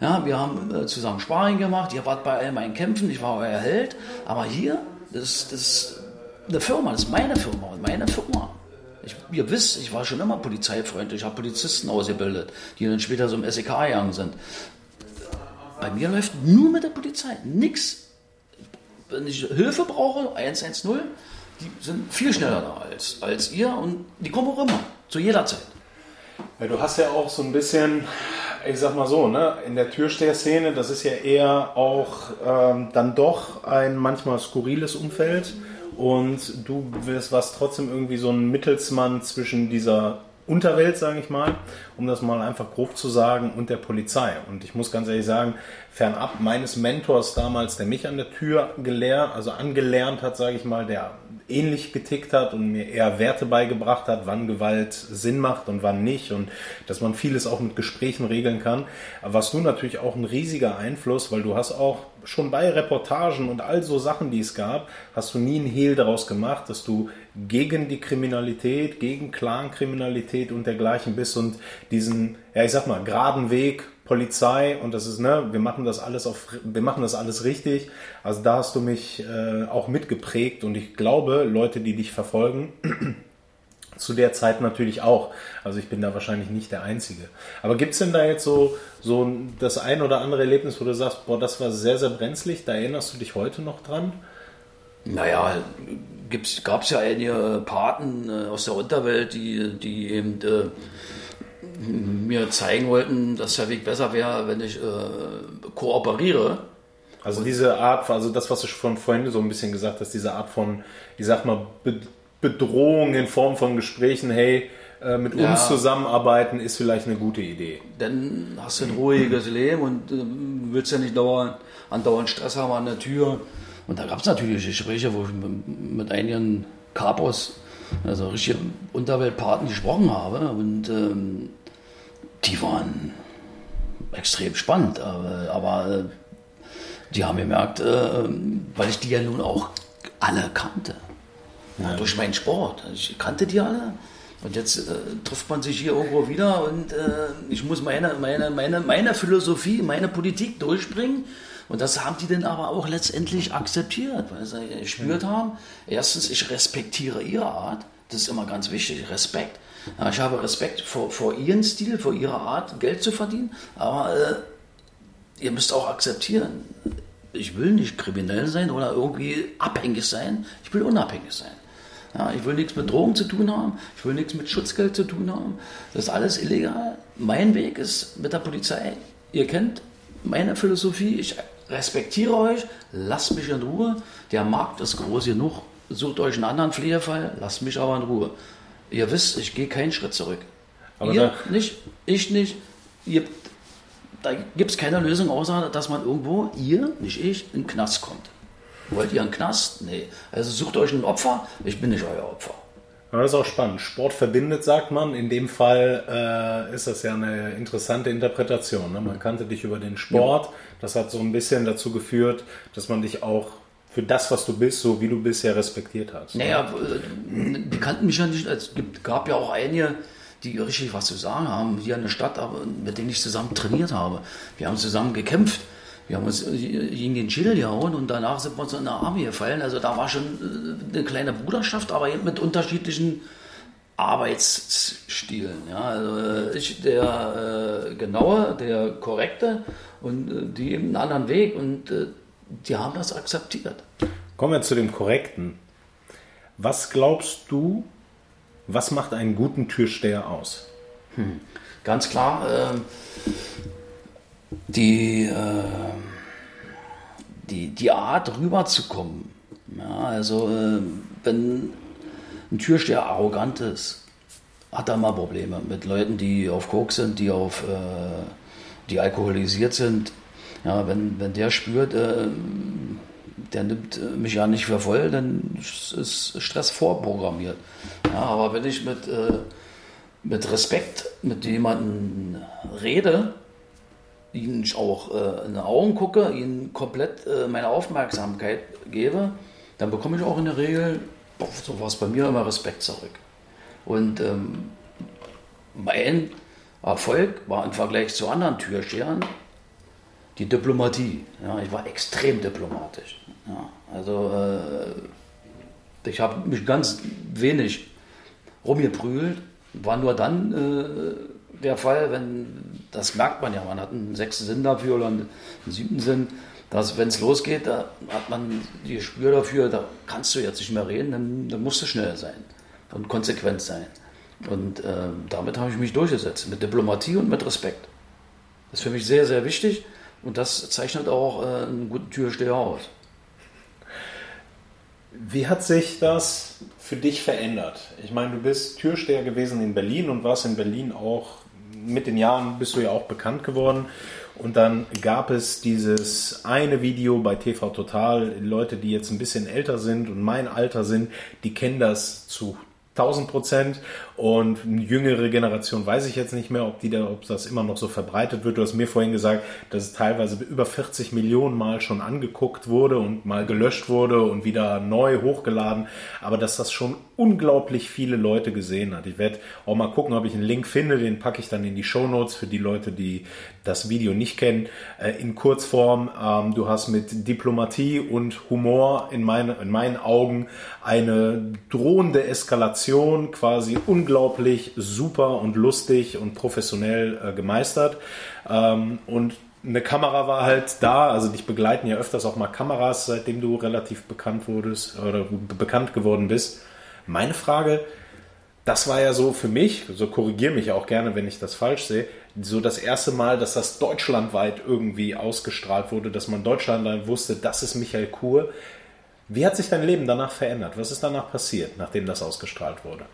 Ja, wir haben äh, zusammen Sparring gemacht. Ihr wart bei all meinen Kämpfen. Ich war euer Held. Aber hier, das, das ist eine Firma. Das ist meine Firma. Meine Firma. Ich, ihr wisst, ich war schon immer polizeifreundlich, ich habe Polizisten ausgebildet, die dann später so im SEK gegangen sind. Bei mir läuft nur mit der Polizei, nichts. Wenn ich Hilfe brauche, 110, die sind viel schneller da als, als ihr und die kommen auch immer, zu jeder Zeit. Ja, du hast ja auch so ein bisschen, ich sag mal so, ne, in der Türsteher-Szene, das ist ja eher auch ähm, dann doch ein manchmal skurriles Umfeld und du wirst was trotzdem irgendwie so ein Mittelsmann zwischen dieser Unterwelt, sage ich mal, um das mal einfach grob zu sagen, und der Polizei. Und ich muss ganz ehrlich sagen, fernab meines Mentors damals, der mich an der Tür gelehrt, also angelernt hat, sage ich mal, der ähnlich getickt hat und mir eher Werte beigebracht hat, wann Gewalt Sinn macht und wann nicht und dass man vieles auch mit Gesprächen regeln kann. Warst du natürlich auch ein riesiger Einfluss, weil du hast auch schon bei Reportagen und all so Sachen, die es gab, hast du nie einen Hehl daraus gemacht, dass du gegen die Kriminalität, gegen Clankriminalität und dergleichen bist und diesen, ja ich sag mal, geraden Weg Polizei und das ist, ne, wir machen das alles auf, wir machen das alles richtig. Also da hast du mich äh, auch mitgeprägt und ich glaube, Leute, die dich verfolgen, zu der Zeit natürlich auch. Also ich bin da wahrscheinlich nicht der Einzige. Aber gibt es denn da jetzt so, so das ein oder andere Erlebnis, wo du sagst, boah, das war sehr, sehr brenzlig, da erinnerst du dich heute noch dran? Naja, gab es ja einige Paten äh, aus der Unterwelt, die, die eben äh, mir zeigen wollten, dass der Weg besser wäre, wenn ich äh, kooperiere. Also diese Art, also das, was du schon vorhin so ein bisschen gesagt hast, diese Art von, ich sag mal, Bedrohung in Form von Gesprächen, hey, äh, mit ja. uns zusammenarbeiten ist vielleicht eine gute Idee. Dann hast du ein ruhiges Leben und äh, willst ja nicht dauernd, andauernd Stress haben an der Tür. Und da gab es natürlich Gespräche, wo ich mit einigen Kapos, also richtige Unterweltpaten gesprochen habe. Und ähm, die waren extrem spannend, aber, aber äh, die haben gemerkt, äh, weil ich die ja nun auch alle kannte. Ja. Durch meinen Sport. Ich kannte die alle. Und jetzt äh, trifft man sich hier irgendwo wieder und äh, ich muss meine, meine, meine, meine Philosophie, meine Politik durchbringen. Und das haben die dann aber auch letztendlich akzeptiert, weil sie gespürt haben, erstens, ich respektiere ihre Art. Das ist immer ganz wichtig, Respekt. Ich habe Respekt vor, vor ihren Stil, vor ihrer Art, Geld zu verdienen, aber äh, ihr müsst auch akzeptieren, ich will nicht kriminell sein oder irgendwie abhängig sein, ich will unabhängig sein. Ja, ich will nichts mit Drogen zu tun haben, ich will nichts mit Schutzgeld zu tun haben. Das ist alles illegal. Mein Weg ist mit der Polizei. Ihr kennt meine Philosophie, ich respektiere euch, lasst mich in Ruhe. Der Markt ist groß genug, sucht euch einen anderen Pflegefall, lasst mich aber in Ruhe. Ihr wisst, ich gehe keinen Schritt zurück. Aber Ihr nicht, ich nicht. Ihr, da gibt es keine Lösung, außer dass man irgendwo, ihr, nicht ich, in den Knast kommt. Wollt ihr einen Knast? Nee. Also sucht euch ein Opfer. Ich bin nicht euer Opfer. Aber das ist auch spannend. Sport verbindet, sagt man. In dem Fall äh, ist das ja eine interessante Interpretation. Ne? Man kannte dich über den Sport. Ja. Das hat so ein bisschen dazu geführt, dass man dich auch für das, was du bist, so wie du bist, ja respektiert hast. Naja, die kannten mich ja nicht. Es gab ja auch einige, die richtig was zu sagen haben hier in der Stadt, aber mit denen ich zusammen trainiert habe. Wir haben zusammen gekämpft. Wir haben uns gegen den Schädel gehauen und danach sind wir uns in der Arme gefallen. Also da war schon äh, eine kleine Bruderschaft, aber eben mit unterschiedlichen Arbeitsstilen. Ja, also äh, ich der äh, genaue, der korrekte und äh, die eben einen anderen Weg. Und äh, die haben das akzeptiert. Kommen wir zu dem Korrekten. Was glaubst du, was macht einen guten Türsteher aus? Hm. Ganz klar, äh, die, äh, die, die Art rüberzukommen. Ja, also, äh, wenn ein Türsteher arrogant ist, hat er mal Probleme mit Leuten, die auf Koks sind, die, auf, äh, die alkoholisiert sind, ja, wenn, wenn der spürt, äh, der nimmt mich ja nicht für voll, dann ist Stress vorprogrammiert. Ja, aber wenn ich mit, äh, mit Respekt mit jemandem rede, ihnen auch äh, in die Augen gucke, ihnen komplett äh, meine Aufmerksamkeit gebe, dann bekomme ich auch in der Regel, so war es bei mir immer, Respekt zurück. Und ähm, mein Erfolg war im Vergleich zu anderen Türstehern die Diplomatie. Ja, ich war extrem diplomatisch. Ja, also äh, ich habe mich ganz wenig rumgeprügelt. War nur dann äh, der Fall, wenn, das merkt man ja, man hat einen sechsten Sinn dafür oder einen siebten Sinn, dass wenn es losgeht, da hat man die Gespür dafür, da kannst du jetzt nicht mehr reden, dann, dann musst du schnell sein und konsequent sein. Und äh, damit habe ich mich durchgesetzt, mit Diplomatie und mit Respekt. Das ist für mich sehr, sehr wichtig. Und das zeichnet auch äh, einen guten Türsteher aus. Wie hat sich das für dich verändert? Ich meine, du bist Türsteher gewesen in Berlin und warst in Berlin auch, mit den Jahren bist du ja auch bekannt geworden. Und dann gab es dieses eine Video bei TV Total. Leute, die jetzt ein bisschen älter sind und mein Alter sind, die kennen das zu 1000 Prozent. Und eine jüngere Generation weiß ich jetzt nicht mehr, ob, die da, ob das immer noch so verbreitet wird. Du hast mir vorhin gesagt, dass es teilweise über 40 Millionen Mal schon angeguckt wurde und mal gelöscht wurde und wieder neu hochgeladen. Aber dass das schon unglaublich viele Leute gesehen hat. Ich werde auch mal gucken, ob ich einen Link finde. Den packe ich dann in die Show Notes für die Leute, die das Video nicht kennen. Äh, in Kurzform, ähm, du hast mit Diplomatie und Humor in, meine, in meinen Augen eine drohende Eskalation quasi unglaublich unglaublich super und lustig und professionell äh, gemeistert. Ähm, und eine Kamera war halt da, also dich begleiten ja öfters auch mal Kameras, seitdem du relativ bekannt wurdest oder bekannt geworden bist. Meine Frage, das war ja so für mich, so korrigiere mich auch gerne, wenn ich das falsch sehe, so das erste Mal, dass das deutschlandweit irgendwie ausgestrahlt wurde, dass man deutschlandweit wusste, das ist Michael Kur. Wie hat sich dein Leben danach verändert? Was ist danach passiert, nachdem das ausgestrahlt wurde?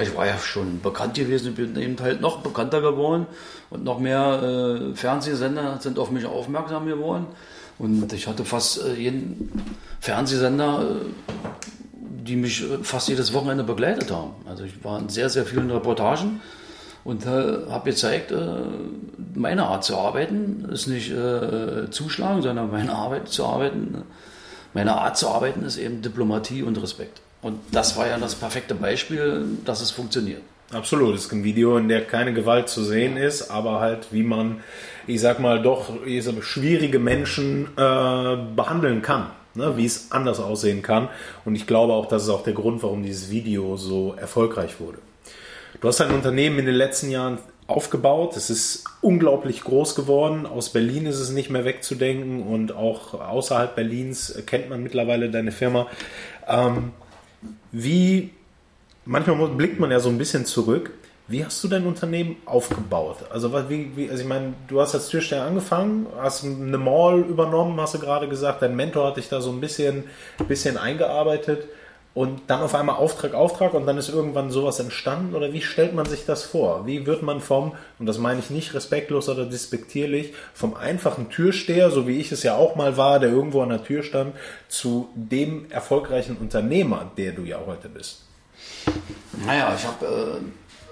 Ich war ja schon bekannt gewesen, bin eben halt noch bekannter geworden und noch mehr äh, Fernsehsender sind auf mich aufmerksam geworden. Und ich hatte fast äh, jeden Fernsehsender, äh, die mich äh, fast jedes Wochenende begleitet haben. Also ich war in sehr, sehr vielen Reportagen und äh, habe gezeigt, äh, meine Art zu arbeiten ist nicht zuschlagen, sondern meine Arbeit zu arbeiten. Meine Art zu arbeiten ist eben Diplomatie und Respekt. Und das war ja das perfekte Beispiel, dass es funktioniert. Absolut, es ist ein Video, in der keine Gewalt zu sehen ist, aber halt, wie man, ich sag mal, doch schwierige Menschen äh, behandeln kann, ne? wie es anders aussehen kann. Und ich glaube auch, das ist auch der Grund, warum dieses Video so erfolgreich wurde. Du hast dein Unternehmen in den letzten Jahren aufgebaut. Es ist unglaublich groß geworden. Aus Berlin ist es nicht mehr wegzudenken und auch außerhalb Berlins kennt man mittlerweile deine Firma. Ähm, wie, manchmal blickt man ja so ein bisschen zurück. Wie hast du dein Unternehmen aufgebaut? Also, wie, wie, also ich meine, du hast als Türsteher angefangen, hast eine Mall übernommen, hast du gerade gesagt, dein Mentor hat dich da so ein bisschen, bisschen eingearbeitet und dann auf einmal Auftrag, Auftrag und dann ist irgendwann sowas entstanden oder wie stellt man sich das vor? Wie wird man vom, und das meine ich nicht respektlos oder despektierlich, vom einfachen Türsteher, so wie ich es ja auch mal war, der irgendwo an der Tür stand, zu dem erfolgreichen Unternehmer, der du ja heute bist? Naja, ich habe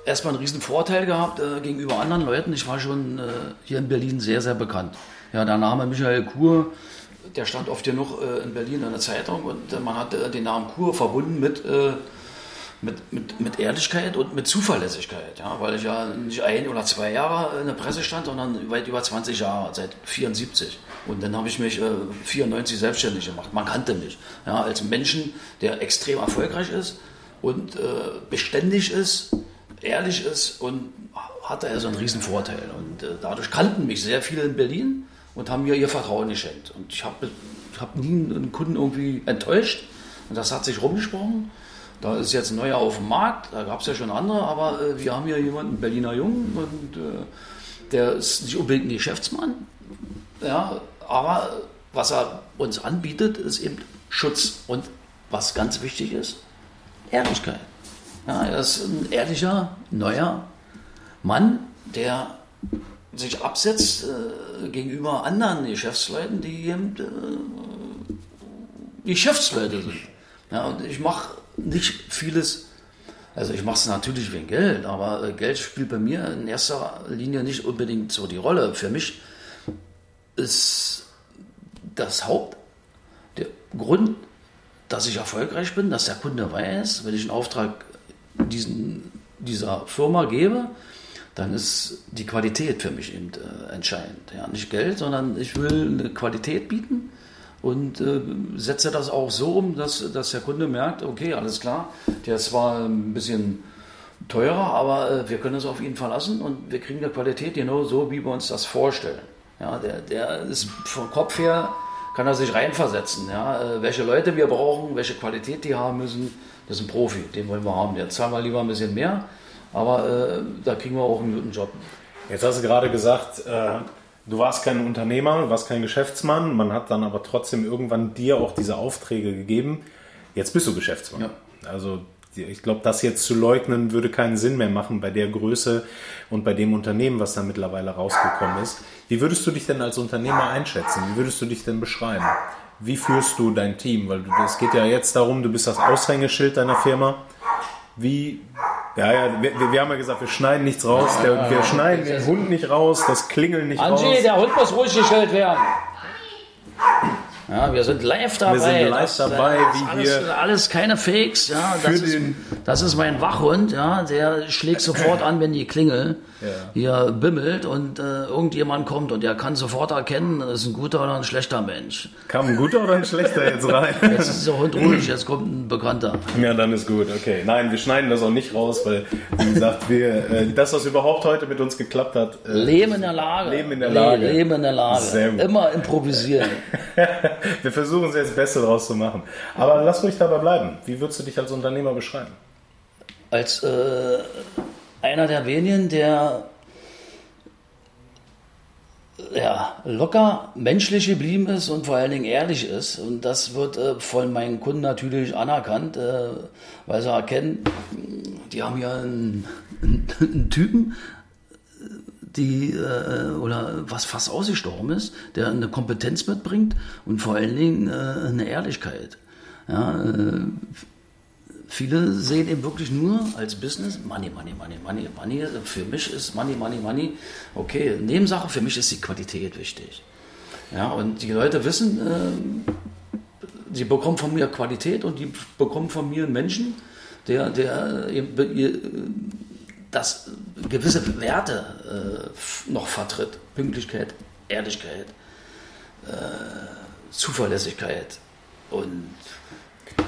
äh, erstmal einen riesen Vorteil gehabt äh, gegenüber anderen Leuten. Ich war schon äh, hier in Berlin sehr, sehr bekannt. Ja, der Name Michael Kur der stand oft genug äh, in Berlin in der Zeitung und äh, man hat den Namen Kur verbunden mit, äh, mit, mit, mit Ehrlichkeit und mit Zuverlässigkeit. Ja? Weil ich ja nicht ein oder zwei Jahre in der Presse stand, sondern weit über 20 Jahre, seit 74. Und dann habe ich mich äh, 94 selbstständig gemacht. Man kannte mich ja, als Menschen, der extrem erfolgreich ist und äh, beständig ist, ehrlich ist und hatte also einen riesen Vorteil. Und äh, dadurch kannten mich sehr viele in Berlin und haben mir ihr Vertrauen geschenkt. Und ich habe hab nie einen Kunden irgendwie enttäuscht. Und das hat sich rumgesprochen. Da ist jetzt ein neuer auf dem Markt, da gab es ja schon andere, aber äh, wir haben hier jemanden, einen Berliner Jungen, und äh, der ist nicht unbedingt ein Geschäftsmann. Ja, aber was er uns anbietet, ist eben Schutz. Und was ganz wichtig ist, Ehrlichkeit. Ja, er ist ein ehrlicher, neuer Mann, der sich absetzt äh, gegenüber anderen Geschäftsleuten, die eben äh, Geschäftsleute sind. Ja, und ich mache nicht vieles, also ich mache es natürlich wegen Geld, aber äh, Geld spielt bei mir in erster Linie nicht unbedingt so die Rolle. Für mich ist das Haupt, der Grund, dass ich erfolgreich bin, dass der Kunde weiß, wenn ich einen Auftrag diesen, dieser Firma gebe, dann ist die Qualität für mich eben äh, entscheidend. Ja, nicht Geld, sondern ich will eine Qualität bieten und äh, setze das auch so um, dass, dass der Kunde merkt, okay, alles klar, der ist zwar ein bisschen teurer, aber äh, wir können es auf ihn verlassen und wir kriegen eine Qualität genau so, wie wir uns das vorstellen. Ja, der, der ist vom Kopf her, kann er sich reinversetzen, ja, äh, welche Leute wir brauchen, welche Qualität die haben müssen. Das ist ein Profi, den wollen wir haben. Jetzt zahlen wir lieber ein bisschen mehr, aber äh, da kriegen wir auch einen guten Job. Jetzt hast du gerade gesagt, äh, du warst kein Unternehmer, du warst kein Geschäftsmann, man hat dann aber trotzdem irgendwann dir auch diese Aufträge gegeben. Jetzt bist du Geschäftsmann. Ja. Also ich glaube, das jetzt zu leugnen, würde keinen Sinn mehr machen bei der Größe und bei dem Unternehmen, was da mittlerweile rausgekommen ist. Wie würdest du dich denn als Unternehmer einschätzen? Wie würdest du dich denn beschreiben? Wie führst du dein Team? Weil es geht ja jetzt darum, du bist das Aushängeschild deiner Firma. Wie, ja, ja, wir, wir haben ja gesagt, wir schneiden nichts raus. Der, wir schneiden den Hund nicht raus, das Klingeln nicht Angie, raus. Angie, der Hund muss ruhig gestellt werden. Ja, wir sind live dabei. Wir sind live das, dabei, das wie alles, wir alles keine Fakes. Ja, das, ist, das ist mein Wachhund. Ja, der schlägt sofort an, wenn die Klingel ja. hier bimmelt und äh, irgendjemand kommt und der kann sofort erkennen, das ist ein guter oder ein schlechter Mensch. Kam ein guter oder ein schlechter jetzt rein? Jetzt ist der Hund ruhig, jetzt kommt ein Bekannter. Ja, dann ist gut. Okay. Nein, wir schneiden das auch nicht raus, weil wie gesagt, wir äh, das, was überhaupt heute mit uns geklappt hat. Äh, Leben in der Lage. Leben in der Lage. Leben in der Lage. Immer improvisieren. wir versuchen es jetzt Beste draus zu machen. Aber lass ruhig dabei bleiben. Wie würdest du dich als Unternehmer beschreiben? Als äh, einer der wenigen, der ja, locker menschlich geblieben ist und vor allen Dingen ehrlich ist. Und das wird äh, von meinen Kunden natürlich anerkannt, äh, weil sie erkennen, die haben ja einen, einen Typen, die äh, oder was fast ausgestorben ist, der eine Kompetenz mitbringt und vor allen Dingen äh, eine Ehrlichkeit. Ja, äh, viele sehen eben wirklich nur als Business Money, Money, Money, Money, Money. Für mich ist Money, Money, Money. Okay, Nebensache, für mich ist die Qualität wichtig. Ja, und die Leute wissen, äh, sie bekommen von mir Qualität und die bekommen von mir einen Menschen, der, der das gewisse Werte äh, noch vertritt. Pünktlichkeit, Ehrlichkeit, äh, Zuverlässigkeit und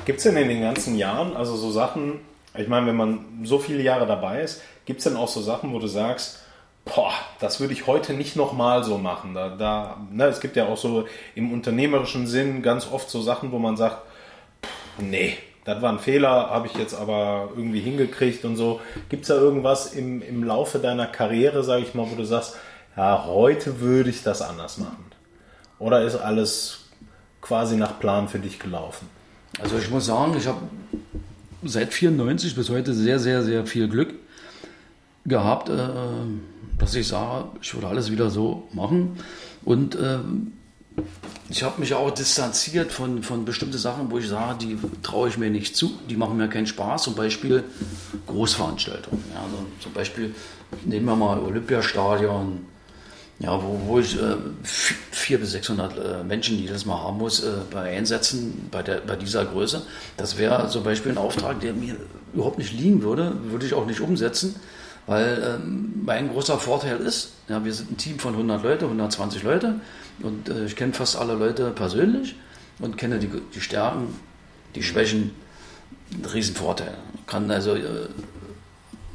Gibt es denn in den ganzen Jahren, also so Sachen, ich meine, wenn man so viele Jahre dabei ist, gibt es denn auch so Sachen, wo du sagst, boah, das würde ich heute nicht nochmal so machen. Da, da, ne, es gibt ja auch so im unternehmerischen Sinn ganz oft so Sachen, wo man sagt, pff, nee, das war ein Fehler, habe ich jetzt aber irgendwie hingekriegt und so. Gibt es da irgendwas im, im Laufe deiner Karriere, sage ich mal, wo du sagst, ja, heute würde ich das anders machen? Oder ist alles quasi nach Plan für dich gelaufen? Also ich muss sagen, ich habe seit 94 bis heute sehr, sehr, sehr viel Glück gehabt, äh, dass ich sage, ich würde alles wieder so machen. Und äh, ich habe mich auch distanziert von, von bestimmten Sachen, wo ich sage, die traue ich mir nicht zu, die machen mir keinen Spaß. Zum Beispiel Großveranstaltungen. Ja, also zum Beispiel nehmen wir mal Olympiastadion, ja, wo, wo ich äh, 400 bis 600 äh, Menschen jedes Mal haben muss äh, bei Einsätzen bei, der, bei dieser Größe. Das wäre zum Beispiel ein Auftrag, der mir überhaupt nicht liegen würde, würde ich auch nicht umsetzen, weil ähm, mein großer Vorteil ist, ja, wir sind ein Team von 100 Leute, 120 Leute und äh, ich kenne fast alle Leute persönlich und kenne die, die Stärken, die Schwächen, ein Riesenvorteil. Kann also äh,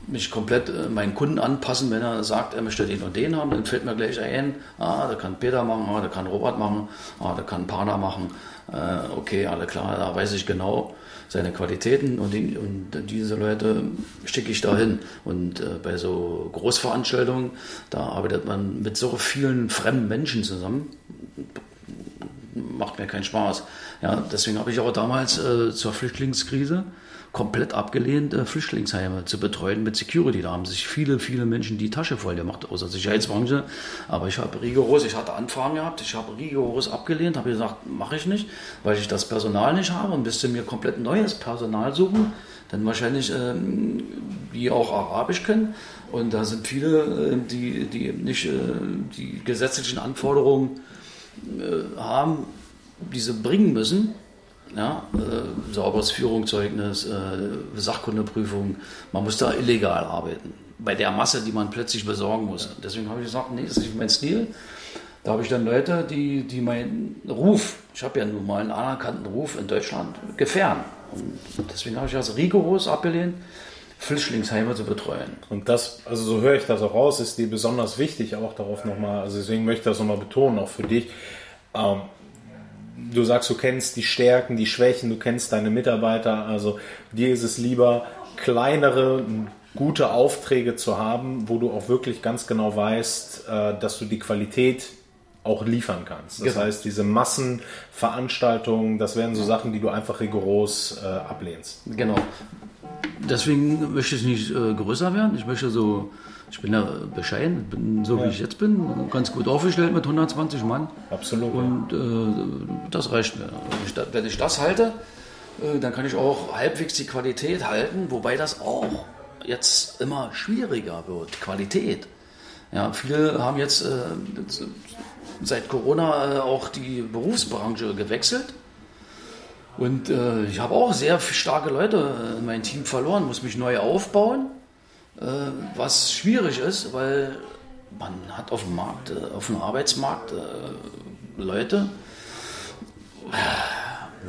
mich komplett äh, meinen Kunden anpassen, wenn er sagt, er möchte den und den haben, dann fällt mir gleich ein, ah, da kann Peter machen, ah, da kann Robert machen, ah, da kann Pana machen. Äh, okay, alle klar, da weiß ich genau seine Qualitäten und, die, und diese Leute schicke ich dahin. Und äh, bei so Großveranstaltungen, da arbeitet man mit so vielen fremden Menschen zusammen, macht mir keinen Spaß. Ja, deswegen habe ich auch damals äh, zur Flüchtlingskrise komplett abgelehnt, äh, Flüchtlingsheime zu betreuen mit Security. Da haben sich viele, viele Menschen die Tasche voll gemacht aus der Sicherheitsbranche. Aber ich habe rigoros, ich hatte Anfragen gehabt, ich habe rigoros abgelehnt, habe gesagt, mache ich nicht, weil ich das Personal nicht habe und müsste mir komplett neues Personal suchen. Dann wahrscheinlich, ähm, die auch Arabisch können. Und da sind viele, äh, die, die nicht äh, die gesetzlichen Anforderungen äh, haben, diese bringen müssen ja, äh, sauberes Führungszeugnis, äh, Sachkundeprüfung. Man muss da illegal arbeiten. Bei der Masse, die man plötzlich besorgen muss. Deswegen habe ich gesagt, nee, das ist nicht mein Stil. Da habe ich dann Leute, die, die meinen Ruf, ich habe ja nun mal einen anerkannten Ruf in Deutschland, gefährden. Und deswegen habe ich das rigoros abgelehnt, Flüchtlingsheime zu betreuen. Und das, also so höre ich das auch raus, ist dir besonders wichtig, auch darauf nochmal, also deswegen möchte ich das nochmal betonen, auch für dich. Ähm, du sagst, du kennst die Stärken, die Schwächen, du kennst deine Mitarbeiter. Also dir ist es lieber, kleinere, gute Aufträge zu haben, wo du auch wirklich ganz genau weißt, äh, dass du die Qualität auch liefern kannst. Das genau. heißt, diese Massenveranstaltungen, das wären so Sachen, die du einfach rigoros äh, ablehnst. Genau. Deswegen möchte ich nicht äh, größer werden. Ich möchte so, ich bin ja bescheiden, bin so ja. wie ich jetzt bin, ganz gut aufgestellt mit 120 Mann. Absolut. Und äh, das reicht mir. Wenn ich, das halte, äh, dann kann ich auch halbwegs die Qualität halten, wobei das auch jetzt immer schwieriger wird. Qualität. Ja, viele haben jetzt äh, seit Corona äh, auch die Berufsbranche gewechselt. Und äh, ich habe auch sehr starke Leute in meinem Team verloren, muss mich neu aufbauen, äh, was schwierig ist, weil man hat auf dem Markt, äh, auf dem Arbeitsmarkt äh, Leute,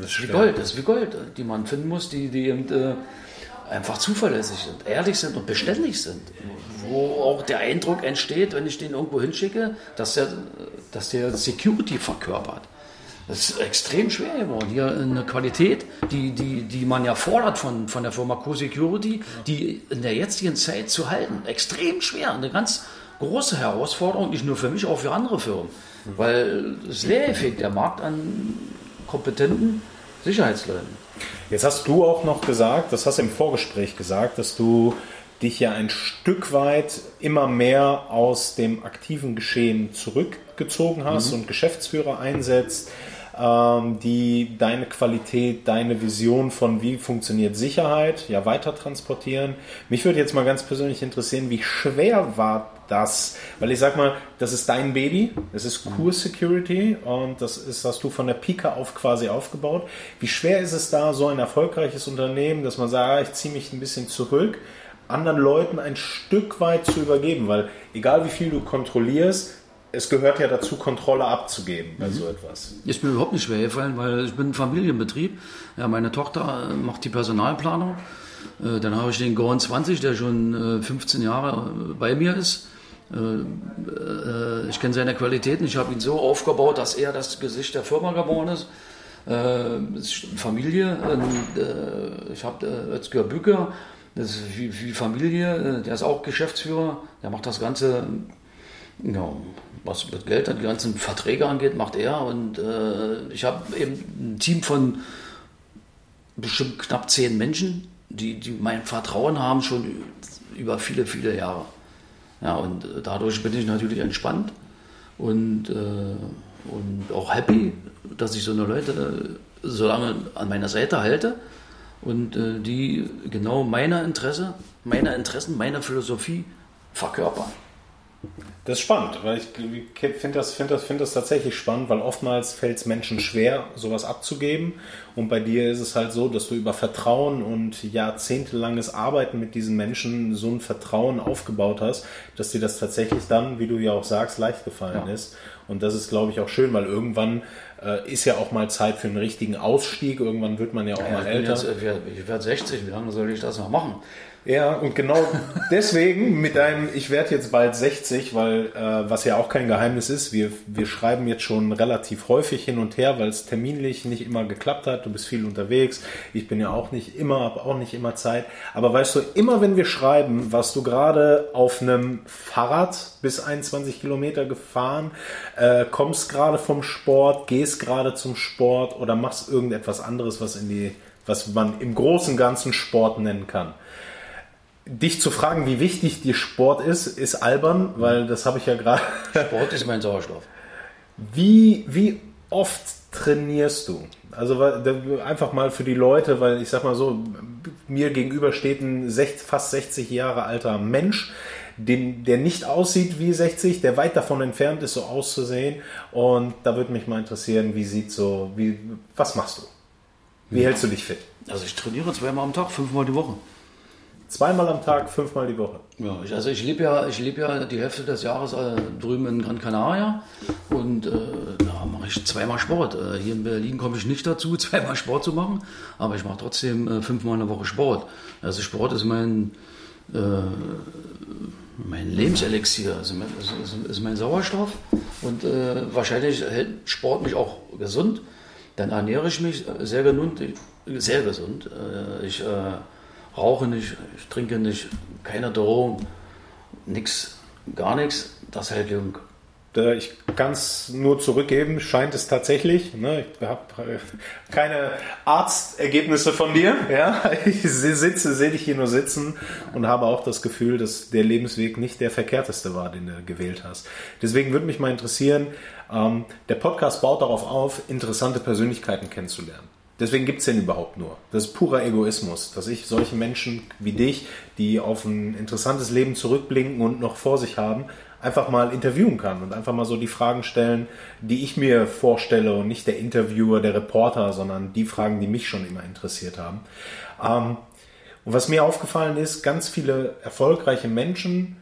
das ist wie Gold, das ist wie Gold, die man finden muss, die, die eben, äh, einfach zuverlässig sind, ehrlich sind und beständig sind. Wo auch der Eindruck entsteht, wenn ich den irgendwo hinschicke, dass der, dass der Security verkörpert. Das ist extrem schwer geworden. Hier eine Qualität, die, die, die man ja fordert von, von der Firma Co-Security, die in der jetzigen Zeit zu halten. Extrem schwer. Eine ganz große Herausforderung, nicht nur für mich, auch für andere Firmen. Weil es leerfegt der Markt an kompetenten Sicherheitsleuten. Jetzt hast du auch noch gesagt, das hast du im Vorgespräch gesagt, dass du dich ja ein Stück weit immer mehr aus dem aktiven Geschehen zurückgezogen hast mhm. und Geschäftsführer einsetzt, ähm, die deine Qualität, deine Vision von wie funktioniert Sicherheit ja weiter transportieren. Mich würde jetzt mal ganz persönlich interessieren, wie schwer war das, weil ich sag mal, das ist dein Baby, das ist Core Security und das ist, hast du von der Pika auf quasi aufgebaut. Wie schwer ist es da, so ein erfolgreiches Unternehmen, dass man sagt, ah, ich ziehe mich ein bisschen zurück, anderen Leuten ein Stück weit zu übergeben, weil egal wie viel du kontrollierst, es gehört ja dazu, Kontrolle abzugeben bei mhm. so etwas. Ist mir überhaupt nicht schwer gefallen, weil ich bin ein Familienbetrieb. Ja, meine Tochter macht die Personalplanung. Äh, dann habe ich den Gorn 20, der schon 15 äh, Jahre äh, bei mir ist. Ich kenne seine Qualitäten. Ich habe ihn so aufgebaut, dass er das Gesicht der Firma geworden ist. Familie. Ich habe Özgür Bücker, das ist wie Familie. Der ist auch Geschäftsführer. Der macht das Ganze ja, was mit Geld die ganzen Verträge angeht, macht er. Und äh, ich habe eben ein Team von bestimmt knapp zehn Menschen, die, die mein Vertrauen haben, schon über viele, viele Jahre. Ja, und äh, dadurch bin ich natürlich entspannt und, äh, und auch happy, dass ich so eine Leute so lange an meiner Seite halte und äh, die genau meine Interesse, meine Interessen, meine Philosophie verkörpern. Das ist spannend, weil ich finde das, find das, find das tatsächlich spannend, weil oftmals fällt es Menschen schwer, sowas abzugeben. Und bei dir ist es halt so, dass du über Vertrauen und jahrzehntelanges Arbeiten mit diesen Menschen so ein Vertrauen aufgebaut hast, dass dir das tatsächlich dann, wie du ja auch sagst, leicht gefallen ja. ist. Und das ist, glaube ich, auch schön, weil irgendwann äh, ist ja auch mal Zeit für einen richtigen Ausstieg. Irgendwann wird man ja auch ja, mal älter. Jetzt, ich werde 60, wie lange soll ich das noch machen? Ja, und genau deswegen mit einem, ich werde jetzt bald 60, weil äh, was ja auch kein Geheimnis ist, wir, wir schreiben jetzt schon relativ häufig hin und her, weil es terminlich nicht immer geklappt hat. Du bist viel unterwegs. Ich bin ja auch nicht immer, habe auch nicht immer Zeit. Aber weißt du, immer wenn wir schreiben, warst du gerade auf einem Fahrrad bis 21 Kilometer gefahren, äh, kommst gerade vom Sport, gehst gerade zum Sport oder machst irgendetwas anderes, was in die, was man im großen Ganzen Sport nennen kann dich zu fragen, wie wichtig dir Sport ist, ist albern, weil das habe ich ja gerade. Sport ist mein Sauerstoff. Wie, wie oft trainierst du? Also einfach mal für die Leute, weil ich sag mal so, mir gegenüber steht ein fast 60 Jahre alter Mensch, den, der nicht aussieht wie 60, der weit davon entfernt ist, so auszusehen. Und da würde mich mal interessieren, wie sieht so, wie, was machst du? Wie hältst du dich fit? Also ich trainiere zweimal am Tag, fünfmal die Woche. Zweimal am Tag, fünfmal die Woche. Ja, ich, also ich lebe ja, ich lebe ja die Hälfte des Jahres äh, drüben in Gran Canaria und äh, da mache ich zweimal Sport. Äh, hier in Berlin komme ich nicht dazu, zweimal Sport zu machen, aber ich mache trotzdem äh, fünfmal in der Woche Sport. Also Sport ist mein, äh, mein Lebenselixier, also mein, ist, ist, mein Sauerstoff und äh, wahrscheinlich hält Sport mich auch gesund. Dann ernähre ich mich sehr gesund, sehr gesund. ich rauche nicht, ich trinke nicht, keine Drohung, nichts, gar nichts. Das hält jung. Ich kann es nur zurückgeben, scheint es tatsächlich. Ne? Ich habe äh, keine Arztergebnisse von dir. Ja? Ich sitze, sehe dich hier nur sitzen und habe auch das Gefühl, dass der Lebensweg nicht der verkehrteste war, den du gewählt hast. Deswegen würde mich mal interessieren, ähm, der Podcast baut darauf auf, interessante Persönlichkeiten kennenzulernen. Deswegen gibt es den überhaupt nur. Das ist purer Egoismus, dass ich solche Menschen wie dich, die auf ein interessantes Leben zurückblinken und noch vor sich haben, einfach mal interviewen kann und einfach mal so die Fragen stellen, die ich mir vorstelle und nicht der Interviewer, der Reporter, sondern die Fragen, die mich schon immer interessiert haben. Ähm, und was mir aufgefallen ist, ganz viele erfolgreiche Menschen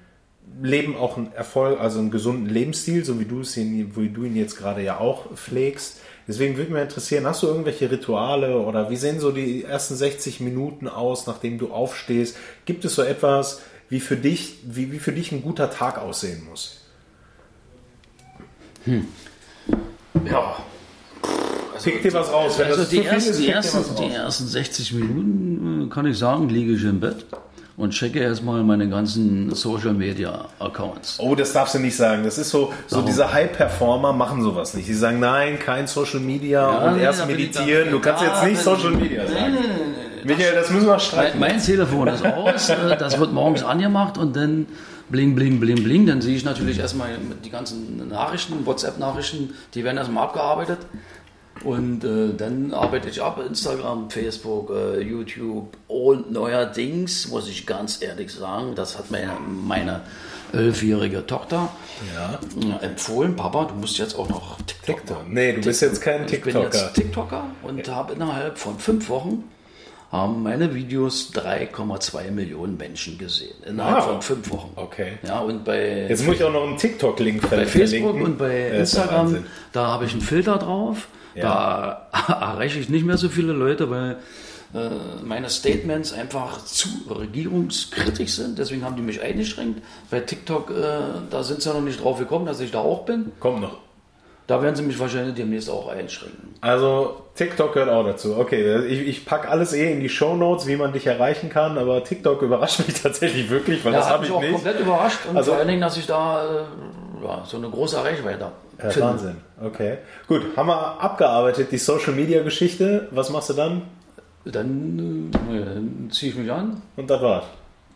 leben auch einen Erfolg, also einen gesunden Lebensstil, so wie du es wie du ihn jetzt gerade ja auch pflegst. Deswegen würde mich interessieren, hast du irgendwelche Rituale oder wie sehen so die ersten 60 Minuten aus, nachdem du aufstehst? Gibt es so etwas, wie für dich, wie, wie für dich ein guter Tag aussehen muss? Hm. Ja. Also, pick dir was raus. Wenn also das die, ersten, ist, die, ersten, die ersten 60 Minuten, äh, kann ich sagen, liege ich im Bett und checke erstmal meine ganzen Social Media Accounts. Oh, das darfst du nicht sagen. Das ist so, so diese High-Performer machen sowas nicht. Die sagen, nein, kein Social Media ja, und nee, erst meditieren. Du kannst jetzt nicht Social Media sagen. Nee, nee, Michael, das müssen wir streichen. Mein, mein Telefon ist aus, äh, das wird morgens angemacht und dann bling, bling, bling, bling. Dann sehe ich natürlich erstmal die ganzen Nachrichten, WhatsApp-Nachrichten, die werden erstmal abgearbeitet. Und äh, dann arbeite ich ab Instagram, Facebook, äh, YouTube und neuerdings, muss ich ganz ehrlich sagen, das hat mir meine elfjährige Tochter ja. Äh, empfohlen. Papa, du musst jetzt auch noch TikTok TikTok. Nee, du bist jetzt kein TikToker. Ich bin jetzt TikToker und ja. habe innerhalb von fünf Wochen haben meine Videos 3,2 Millionen Menschen gesehen. Innerhalb wow. von fünf Wochen. Okay. Ja, und bei Jetzt muss ich auch noch einen TikTok-Link verlinken. Bei Facebook und bei Instagram, da habe ich einen Filter drauf. Ja. Da erreiche ich nicht mehr so viele Leute, weil äh, meine Statements einfach zu regierungskritisch sind. Deswegen haben die mich eingeschränkt. Bei TikTok, äh, da sind sie ja noch nicht drauf gekommen, dass ich da auch bin. Kommt noch. Da werden sie mich wahrscheinlich demnächst auch einschränken. Also TikTok gehört auch dazu. Okay, ich, ich packe alles eh in die Show Notes, wie man dich erreichen kann, aber TikTok überrascht mich tatsächlich wirklich, weil ja, das habe ich auch nicht. komplett überrascht und also, vor allen Dingen, dass ich da äh, ja, so eine große Reichweite habe. Ja, Wahnsinn. Okay. Gut, haben wir abgearbeitet, die Social Media Geschichte. Was machst du dann? Dann, äh, dann ziehe ich mich an. Und das war's.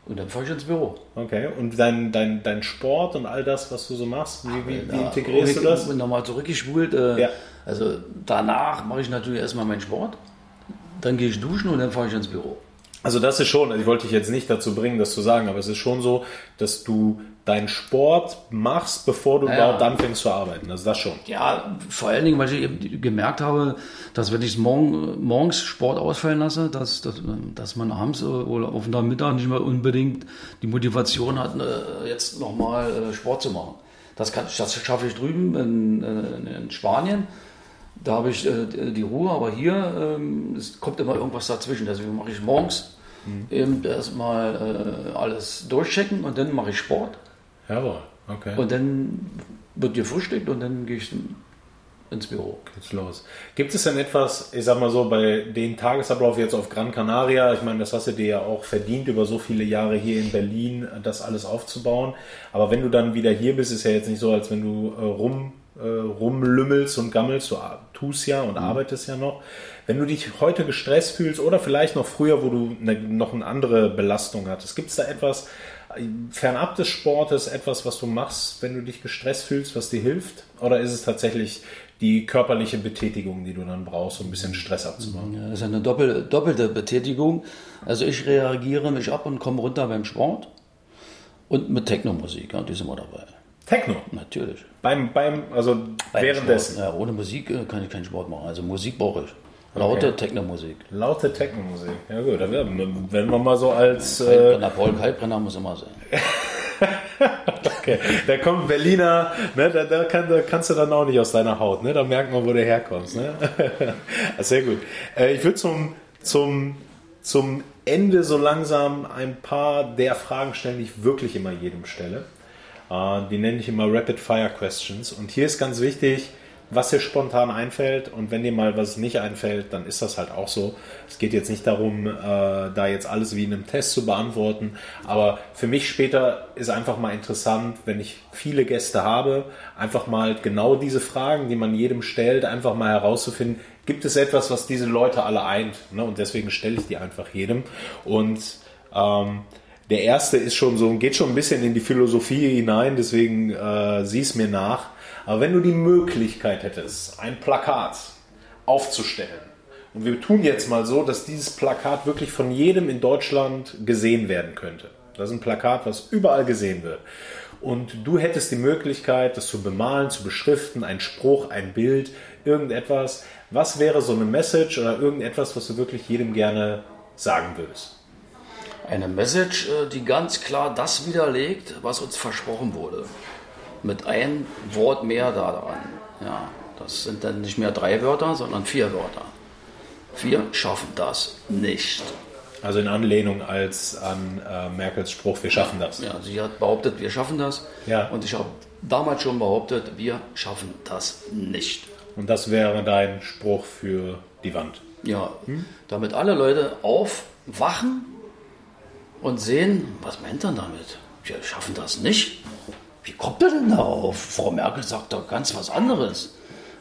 Und dann fahre ich ins Büro. Okay. Und dein, dein, dein Sport und all das, was du so machst, wie, wie, wie integrierst du das? Ich bin nochmal zurückgespult. Äh, ja. Also danach mache ich natürlich erstmal meinen Sport. Dann gehe ich duschen und dann fahre ich ins Büro. Also das ist schon, also ich wollte dich jetzt nicht dazu bringen, das zu sagen, aber es ist schon so, dass du deinen Sport machst, bevor du ja, überhaupt anfängst zu arbeiten. Also das schon. Ja, vor allen Dingen, weil ich eben gemerkt habe, dass wenn ich morgen, morgens Sport ausfallen lasse, dass, dass, dass man abends oder auf dem Mittag nicht mehr unbedingt die Motivation hat, äh, jetzt nochmal äh, Sport zu machen. Das, kann, das schaffe ich drüben in, äh, in Spanien. Da habe ich die Ruhe, aber hier ähm, es kommt immer irgendwas dazwischen. Deswegen mache ich morgens mhm. eben erstmal alles durchchecken und dann mache ich Sport. Jawohl, okay. Und dann wird gefrühstückt und dann gehe ich ins Büro. Geht's los. Gibt es denn etwas, ich sag mal so, bei den Tagesablauf jetzt auf Gran Canaria, ich meine, das hast du dir ja auch verdient, über so viele Jahre hier in Berlin das alles aufzubauen. Aber wenn du dann wieder hier bist, ist ja jetzt nicht so, als wenn du äh, rum, äh, rumlümmelst und gammelst, du tust ja und mhm. arbeitest ja noch. Wenn du dich heute gestresst fühlst oder vielleicht noch früher, wo du eine, noch eine andere Belastung hattest, gibt es da etwas, fernab des Sportes etwas, was du machst, wenn du dich gestresst fühlst, was dir hilft? Oder ist es tatsächlich die körperliche Betätigung, die du dann brauchst, um ein bisschen Stress abzubauen? Ja, das ist eine doppel, doppelte Betätigung. Also ich reagiere mich ab und komme runter beim Sport und mit Techno-Musik, ja, die sind wir dabei. Techno? Natürlich. Beim, beim also beim währenddessen? Ja, ohne Musik äh, kann ich keinen Sport machen. Also Musik brauche ich. Laute okay. Techno-Musik. Laute Techno-Musik. Ja gut, dann werden wir mal so als... Kaltbrenner, äh, Paul Kaltbrenner muss immer sein. okay, da kommt Berliner, ne, da, da, kann, da, kannst du dann auch nicht aus deiner Haut, ne? da merkt man, wo du herkommst. Ne? Sehr gut. Äh, ich würde zum, zum, zum Ende so langsam ein paar der Fragen stellen, die ich wirklich immer jedem stelle. Äh, die nenne ich immer Rapid Fire Questions. Und hier ist ganz wichtig, was dir spontan einfällt. Und wenn dir mal was nicht einfällt, dann ist das halt auch so. Es geht jetzt nicht darum, äh, da jetzt alles wie in einem Test zu beantworten. Aber für mich später ist einfach mal interessant, wenn ich viele Gäste habe, einfach mal genau diese Fragen, die man jedem stellt, einfach mal herauszufinden, gibt es etwas, was diese Leute alle eint? Ne? Und deswegen stelle ich die einfach jedem. Und ähm, der erste ist schon so, geht schon ein bisschen in die Philosophie hinein, deswegen äh, sieh es mir nach. Aber wenn du die Möglichkeit hättest, ein Plakat aufzustellen, und wir tun jetzt mal so, dass dieses Plakat wirklich von jedem in Deutschland gesehen werden könnte. Das ist ein Plakat, was überall gesehen wird. Und du hättest die Möglichkeit, das zu bemalen, zu beschriften, ein Spruch, ein Bild, irgendetwas. Was wäre so eine Message oder irgendetwas, was du wirklich jedem gerne sagen würdest? Eine Message, äh, die ganz klar das widerlegt, was uns versprochen wurde. Mit einem Wort mehr daran. Ja, das sind dann nicht mehr drei Wörter, sondern vier Wörter. Wir schaffen das nicht. Also in Anlehnung als an äh, Merkels Spruch, wir schaffen das. Ja, sie hat behauptet, wir schaffen das. Ja. Und ich habe damals schon behauptet, wir schaffen das nicht. Und das wäre dein Spruch für die Wand. Ja, hm? damit alle Leute aufwachen und sehen, was meint er damit? Wir schaffen das nicht. Wie kommt er denn darauf? Frau Merkel sagt doch ganz was anderes.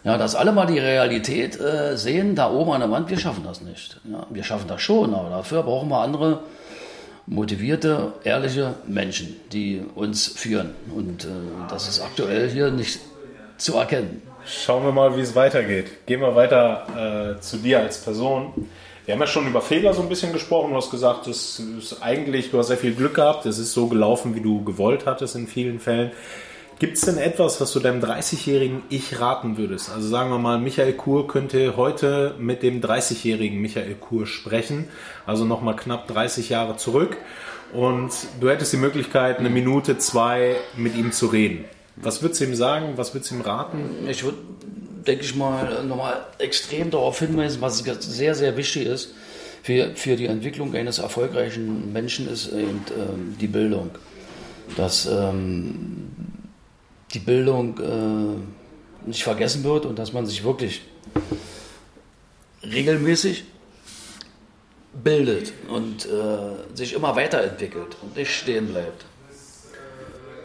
Ja, dass alle mal die Realität äh, sehen, da oben an der Wand, wir schaffen das nicht. Ja, wir schaffen das schon, aber dafür brauchen wir andere motivierte, ehrliche Menschen, die uns führen. Und äh, das ist aktuell hier nicht zu erkennen. Schauen wir mal, wie es weitergeht. Gehen wir weiter äh, zu dir als Person. Wir haben ja schon über Fehler so ein bisschen gesprochen. Du hast gesagt, das ist eigentlich, du hast sehr viel Glück gehabt. Es ist so gelaufen, wie du gewollt hattest in vielen Fällen. Gibt es denn etwas, was du deinem 30-jährigen Ich raten würdest? Also sagen wir mal, Michael Kur könnte heute mit dem 30-jährigen Michael Kur sprechen, also nochmal knapp 30 Jahre zurück. Und du hättest die Möglichkeit, eine Minute, zwei mit ihm zu reden. Was würdest du ihm sagen? Was würdest du ihm raten? Ich würde denke ich mal, nochmal extrem darauf hinweisen, was sehr, sehr wichtig ist für, für die Entwicklung eines erfolgreichen Menschen, ist eben ähm, die Bildung. Dass ähm, die Bildung äh, nicht vergessen wird und dass man sich wirklich regelmäßig bildet und äh, sich immer weiterentwickelt und nicht stehen bleibt.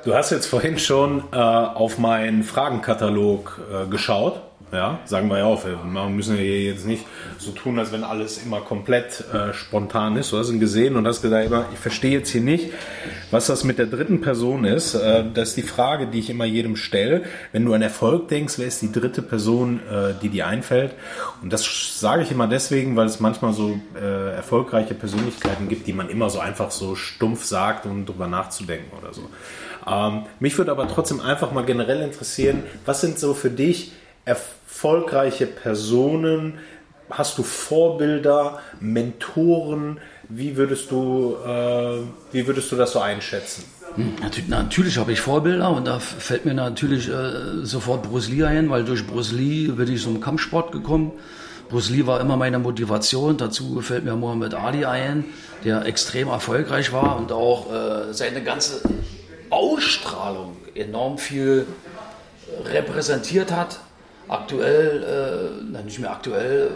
Du hast jetzt vorhin schon äh, auf meinen Fragenkatalog äh, geschaut ja, sagen wir ja auch, wir müssen ja hier jetzt nicht so tun, als wenn alles immer komplett äh, spontan ist. Du hast ihn gesehen und hast gesagt, ich verstehe jetzt hier nicht, was das mit der dritten Person ist. Äh, das ist die Frage, die ich immer jedem stelle. Wenn du an Erfolg denkst, wer ist die dritte Person, äh, die dir einfällt? Und das sage ich immer deswegen, weil es manchmal so äh, erfolgreiche Persönlichkeiten gibt, die man immer so einfach so stumpf sagt, um drüber nachzudenken oder so. Ähm, mich würde aber trotzdem einfach mal generell interessieren, was sind so für dich erfolgreiche Personen? Hast du Vorbilder, Mentoren? Wie würdest du, äh, wie würdest du das so einschätzen? Hm, natürlich, natürlich habe ich Vorbilder und da fällt mir natürlich äh, sofort Bruce Lee ein, weil durch Bruce Lee bin ich zum Kampfsport gekommen. Bruce Lee war immer meine Motivation. Dazu fällt mir Muhammad Ali ein, der extrem erfolgreich war und auch äh, seine ganze Ausstrahlung enorm viel repräsentiert hat. Aktuell, äh, nicht mehr aktuell,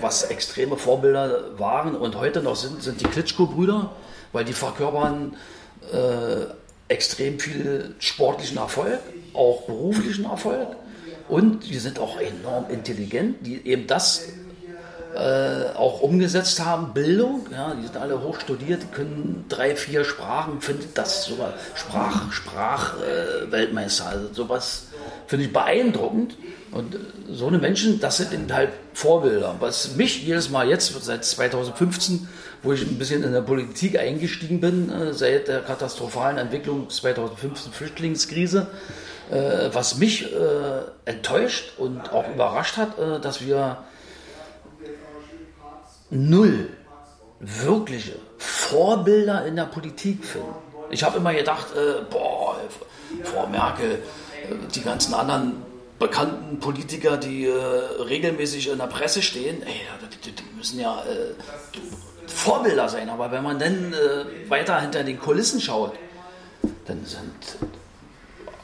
was extreme Vorbilder waren und heute noch sind, sind die Klitschko-Brüder, weil die verkörpern äh, extrem viel sportlichen Erfolg, auch beruflichen Erfolg. Und die sind auch enorm intelligent, die eben das äh, auch umgesetzt haben, Bildung, ja, die sind alle hochstudiert, die können drei, vier Sprachen, findet das sogar Sprach, Sprachweltmeister, äh, also sowas finde ich beeindruckend. Und äh, so eine Menschen, das sind eben halt Vorbilder. Was mich jedes Mal jetzt, seit 2015, wo ich ein bisschen in der Politik eingestiegen bin, äh, seit der katastrophalen Entwicklung 2015 Flüchtlingskrise, äh, was mich enttäuscht und auch überrascht hat, dass wir null wirkliche Vorbilder in der Politik finden. Ich habe immer gedacht, boah, Frau Merkel, die ganzen anderen bekannten Politiker, die äh, regelmäßig in der Presse stehen, ey, die, die müssen ja äh, Vorbilder sein. Aber wenn man dann äh, weiter hinter den Kulissen schaut, dann sind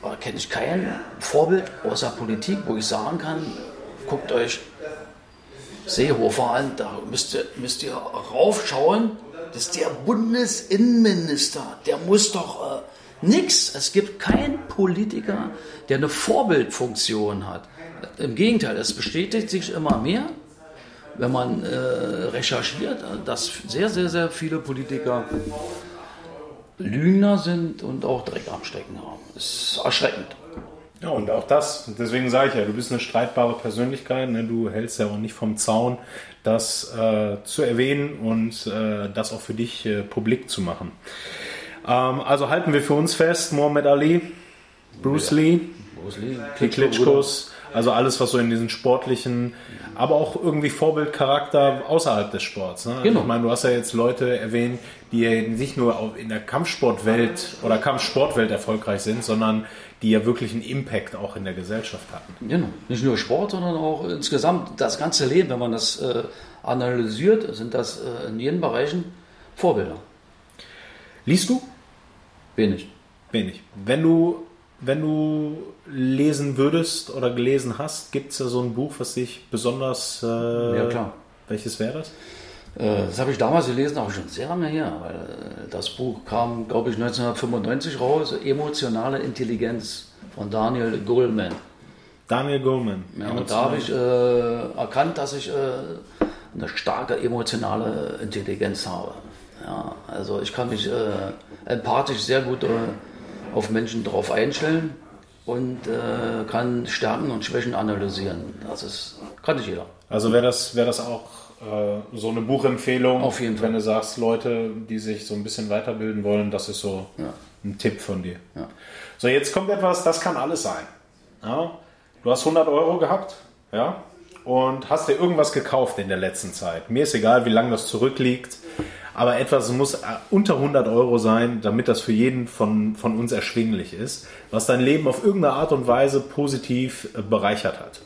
äh, kenne ich kein Vorbild außer Politik, wo ich sagen kann, guckt euch Seehofer an, da müsst ihr, müsst ihr raufschauen. Das ist der Bundesinnenminister, der muss doch äh, nix. Es gibt keinen Politiker, der eine Vorbildfunktion hat. Im Gegenteil, es bestätigt sich immer mehr, wenn man äh, recherchiert, dass sehr, sehr, sehr viele Politiker Lügner sind und auch Dreck am Stecken haben. Das ist erschreckend. Ja, und auch das, deswegen sage ich ja, du bist eine streitbare Persönlichkeit, ne? du hältst ja auch nicht vom Zaun, das äh, zu erwähnen und äh, das auch für dich äh, publik zu machen. Ähm, also halten wir für uns fest, Muhammad Ali, Bruce ja. Lee, Bruce Lee, die Klitschkos, also alles, was so in diesen sportlichen, aber auch irgendwie Vorbildcharakter außerhalb des Sports. Ne? Genau. Ich meine, du hast ja jetzt Leute erwähnt, die nicht nur in der Kampfsportwelt oder Kampfsportwelt erfolgreich sind, sondern die ja wirklich einen Impact auch in der Gesellschaft hatten. Genau. Nicht nur Sport, sondern auch insgesamt das ganze Leben. Wenn man das äh, analysiert, sind das äh, in jeden Bereichen Vorbilder. Liest du? Wenig. Wenig. Wenn du wenn du lesen würdest oder gelesen hast, gibt es da so ein Buch, was dich besonders. Äh, ja, klar. Welches wäre das? Äh, das habe ich damals gelesen, auch schon sehr lange her, weil äh, das Buch kam, glaube ich, 1995 raus, Emotionale Intelligenz von Daniel Goleman. Daniel Goleman. Ja, und da habe ich äh, erkannt, dass ich äh, eine starke emotionale Intelligenz habe. Ja, also ich kann mich äh, empathisch sehr gut auf Menschen drauf einstellen und äh, kann Stärken und Schwächen analysieren. Das ist, kann nicht jeder. Also wäre das, wär das auch äh, so eine Buchempfehlung, auf jeden Fall. wenn du sagst, Leute, die sich so ein bisschen weiterbilden wollen, das ist so ja. ein Tipp von dir. Ja. So, jetzt kommt etwas, das kann alles sein. Ja? Du hast 100 Euro gehabt, ja, und hast dir irgendwas gekauft in der letzten Zeit. Mir ist egal, wie lange das zurückliegt aber etwas muss äh, unter 100 Euro sein, damit das für jeden von, von uns erschwinglich ist, was dein Leben auf irgendeine Art und Weise positiv äh, bereichert hat.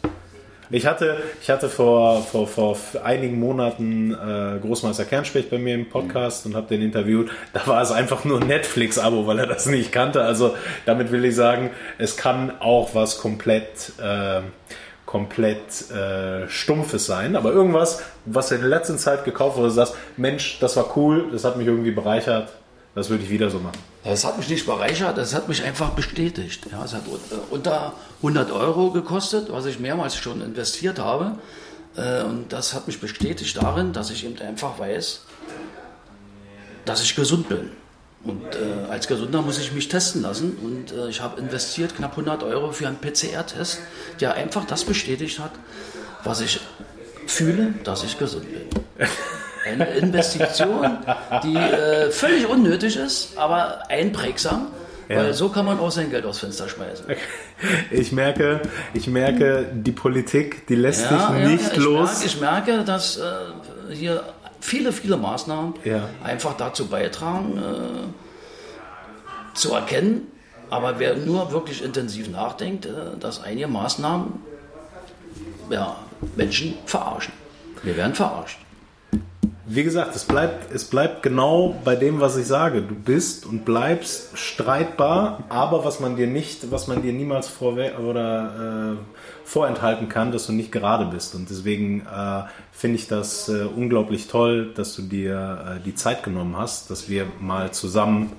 Ich hatte, ich hatte vor, vor, vor einigen Monaten äh, Großmeister Kernspecht bei mir im Podcast und habe den interviewt. Da war es einfach nur ein Netflix-Abo, weil er das nicht kannte. Also damit will ich sagen, es kann auch was komplett äh, komplett äh, Stumpfes sein, aber irgendwas, was in der letzten Zeit gekauft wurde, sagst, Mensch, das war cool, das hat mich irgendwie bereichert, das würde ich wieder so machen. Es hat mich nicht bereichert, es hat mich einfach bestätigt. Ja, es hat unter 100 Euro gekostet, was ich mehrmals schon investiert habe. Äh, und das hat mich bestätigt darin, dass ich eben einfach weiß, dass ich gesund bin. Und äh, als Gesunder muss ich mich testen lassen. Und äh, ich habe investiert knapp 100 Euro für einen PCR-Test, der einfach das bestätigt hat, was ich fühle, dass ich gesund bin. Eine Investition, die äh, völlig unnötig ist, aber einprägsam. Ja. Weil so kann man auch sein Geld aufs Fenster schmeißen. Ich merke, ich merke, die Politik, die lässt ja, sich nicht ja, ich los. Merke, ich merke, dass äh, hier viele, viele Maßnahmen ja. einfach dazu beitragen, äh, zu erkennen. Aber wer nur wirklich intensiv nachdenkt, äh, dass einige Maßnahmen ja, Menschen verarschen. Wir werden verarscht. Wie gesagt, es bleibt, es bleibt genau bei dem, was ich sage. Du bist und bleibst streitbar, aber was man dir nicht, was man dir niemals vorwe oder äh, vorenthalten kann, dass du nicht gerade bist. Und deswegen äh, finde ich das äh, unglaublich toll, dass du dir äh, die Zeit genommen hast, dass wir mal zusammen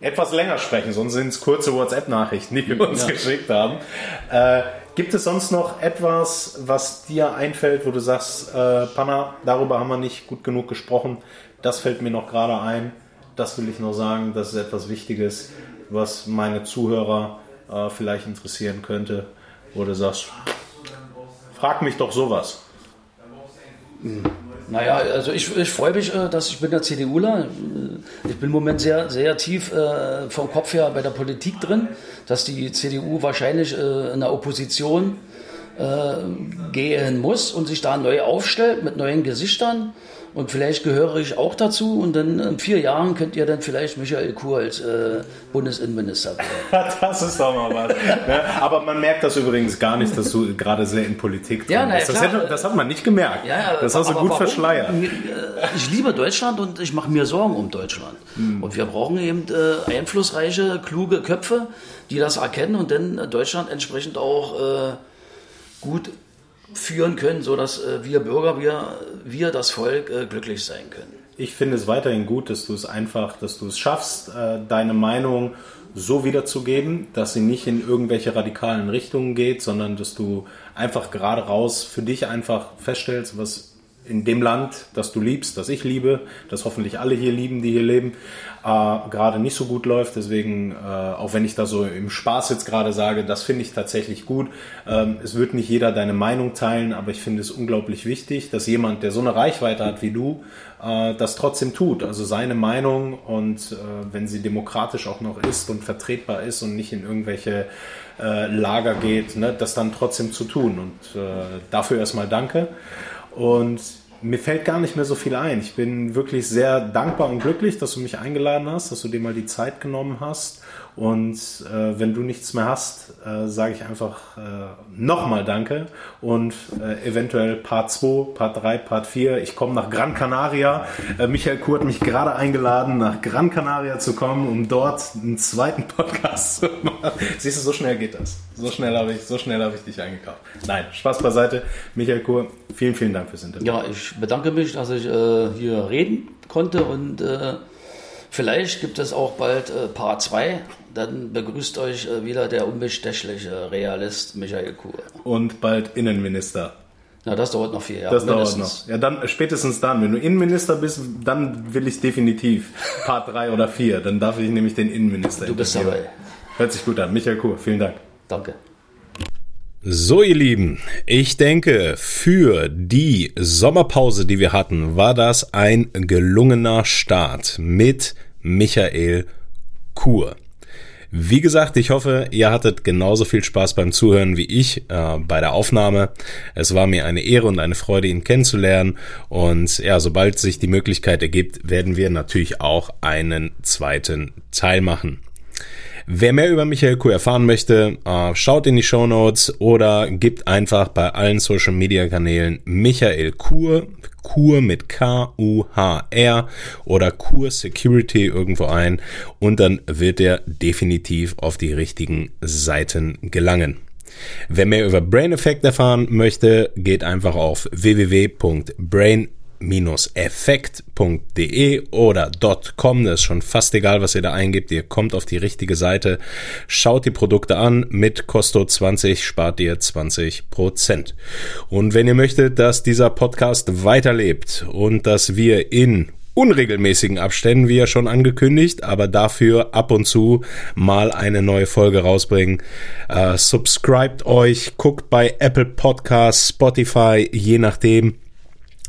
etwas länger sprechen, sonst sind es kurze WhatsApp-Nachrichten, die wir uns ja. geschickt haben. Äh, gibt es sonst noch etwas, was dir einfällt, wo du sagst, äh, Panna, darüber haben wir nicht gut genug gesprochen, das fällt mir noch gerade ein, das will ich noch sagen, das ist etwas Wichtiges, was meine Zuhörer äh, vielleicht interessieren könnte, wo du sagst, frag mich doch sowas. Naja, also ich, ich freue mich, äh, dass ich bin der CDUler. Ich bin im Moment sehr, sehr tief äh, vom Kopf her bei der Politik drin, dass die CDU wahrscheinlich äh, in der Opposition gehen muss und sich da neu aufstellt mit neuen Gesichtern. Und vielleicht gehöre ich auch dazu und dann in vier Jahren könnt ihr dann vielleicht Michael Kur als äh, Bundesinnenminister werden. das ist doch mal was. ja, aber man merkt das übrigens gar nicht, dass du gerade sehr in Politik drin ja, bist. Das, hätte, das, hat man nicht gemerkt. Ja, das hast du gut warum? verschleiert. Äh, ich liebe Deutschland und ich mache mir Sorgen um Deutschland. Hm. Und wir brauchen eben äh, einflussreiche, kluge Köpfe, die das erkennen und dann Deutschland entsprechend auch äh, gut führen können, sodass äh, wir Bürger, wir, wir das Volk äh, glücklich sein können. Ich finde es weiterhin gut, dass du es einfach, dass du es schaffst, äh, deine Meinung so wiederzugeben, dass sie nicht in irgendwelche radikalen Richtungen geht, sondern dass du einfach gerade raus für dich einfach feststellst, was in dem Land, das du liebst, das ich liebe, das hoffentlich alle hier lieben, die hier leben, äh, gerade nicht so gut läuft. Deswegen, äh, auch wenn ich da so im Spaß jetzt gerade sage, das finde ich tatsächlich gut. Ähm, es wird nicht jeder deine Meinung teilen, aber ich finde es unglaublich wichtig, dass jemand, der so eine Reichweite hat wie du, äh, das trotzdem tut. Also seine Meinung und äh, wenn sie demokratisch auch noch ist und vertretbar ist und nicht in irgendwelche äh, Lager geht, ne, das dann trotzdem zu tun. Und äh, dafür erstmal danke. Und mir fällt gar nicht mehr so viel ein. Ich bin wirklich sehr dankbar und glücklich, dass du mich eingeladen hast, dass du dir mal die Zeit genommen hast. Und äh, wenn du nichts mehr hast, äh, sage ich einfach äh, nochmal Danke und äh, eventuell Part 2, Part 3, Part 4. Ich komme nach Gran Canaria. Äh, Michael Kuh hat mich gerade eingeladen, nach Gran Canaria zu kommen, um dort einen zweiten Podcast zu machen. Siehst du, so schnell geht das. So schnell habe ich, so ich dich eingekauft. Nein, Spaß beiseite. Michael Kur, vielen, vielen Dank fürs Interview. Ja, ich bedanke mich, dass ich äh, hier reden konnte und Vielleicht gibt es auch bald äh, Part 2. Dann begrüßt euch äh, wieder der unbestechliche Realist Michael Kuhr. Und bald Innenminister. Na, das dauert noch vier Jahre. Das mindestens. dauert noch. Ja, dann spätestens dann. Wenn du Innenminister bist, dann will ich definitiv Part 3 oder 4. Dann darf ich nämlich den Innenminister Du bist dabei. Hört sich gut an. Michael Kuhr, vielen Dank. Danke. So, ihr Lieben, ich denke, für die Sommerpause, die wir hatten, war das ein gelungener Start mit Michael Kur. Wie gesagt, ich hoffe, ihr hattet genauso viel Spaß beim Zuhören wie ich äh, bei der Aufnahme. Es war mir eine Ehre und eine Freude, ihn kennenzulernen. Und ja, sobald sich die Möglichkeit ergibt, werden wir natürlich auch einen zweiten Teil machen. Wer mehr über Michael Kur erfahren möchte, äh, schaut in die Show Notes oder gibt einfach bei allen Social Media Kanälen Michael Kur, Kur mit K-U-H-R oder Kur Security irgendwo ein und dann wird er definitiv auf die richtigen Seiten gelangen. Wer mehr über Brain Effect erfahren möchte, geht einfach auf www.brain effekt.de oder .com, das ist schon fast egal, was ihr da eingibt, ihr kommt auf die richtige Seite, schaut die Produkte an, mit Costo 20 spart ihr 20%. Und wenn ihr möchtet, dass dieser Podcast weiterlebt und dass wir in unregelmäßigen Abständen, wie ja schon angekündigt, aber dafür ab und zu mal eine neue Folge rausbringen. Äh, subscribt euch, guckt bei Apple Podcasts, Spotify, je nachdem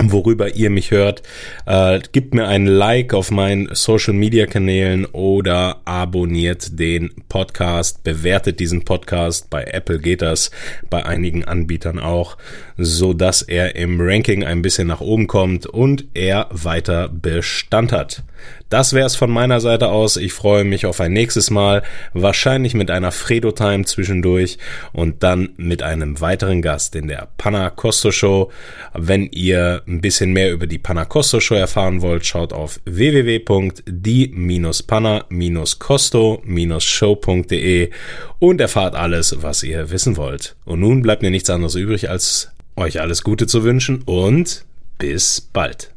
worüber ihr mich hört. Äh, gebt mir ein Like auf meinen Social Media Kanälen oder abonniert den Podcast, bewertet diesen Podcast. Bei Apple geht das, bei einigen Anbietern auch, so dass er im Ranking ein bisschen nach oben kommt und er weiter Bestand hat. Das wäre es von meiner Seite aus. Ich freue mich auf ein nächstes Mal, wahrscheinlich mit einer Fredo-Time zwischendurch und dann mit einem weiteren Gast in der Panna Costo Show. Wenn ihr ein bisschen mehr über die Panna Costo Show erfahren wollt, schaut auf www.die-panna-costo-show.de und erfahrt alles, was ihr wissen wollt. Und nun bleibt mir nichts anderes übrig, als euch alles Gute zu wünschen und bis bald.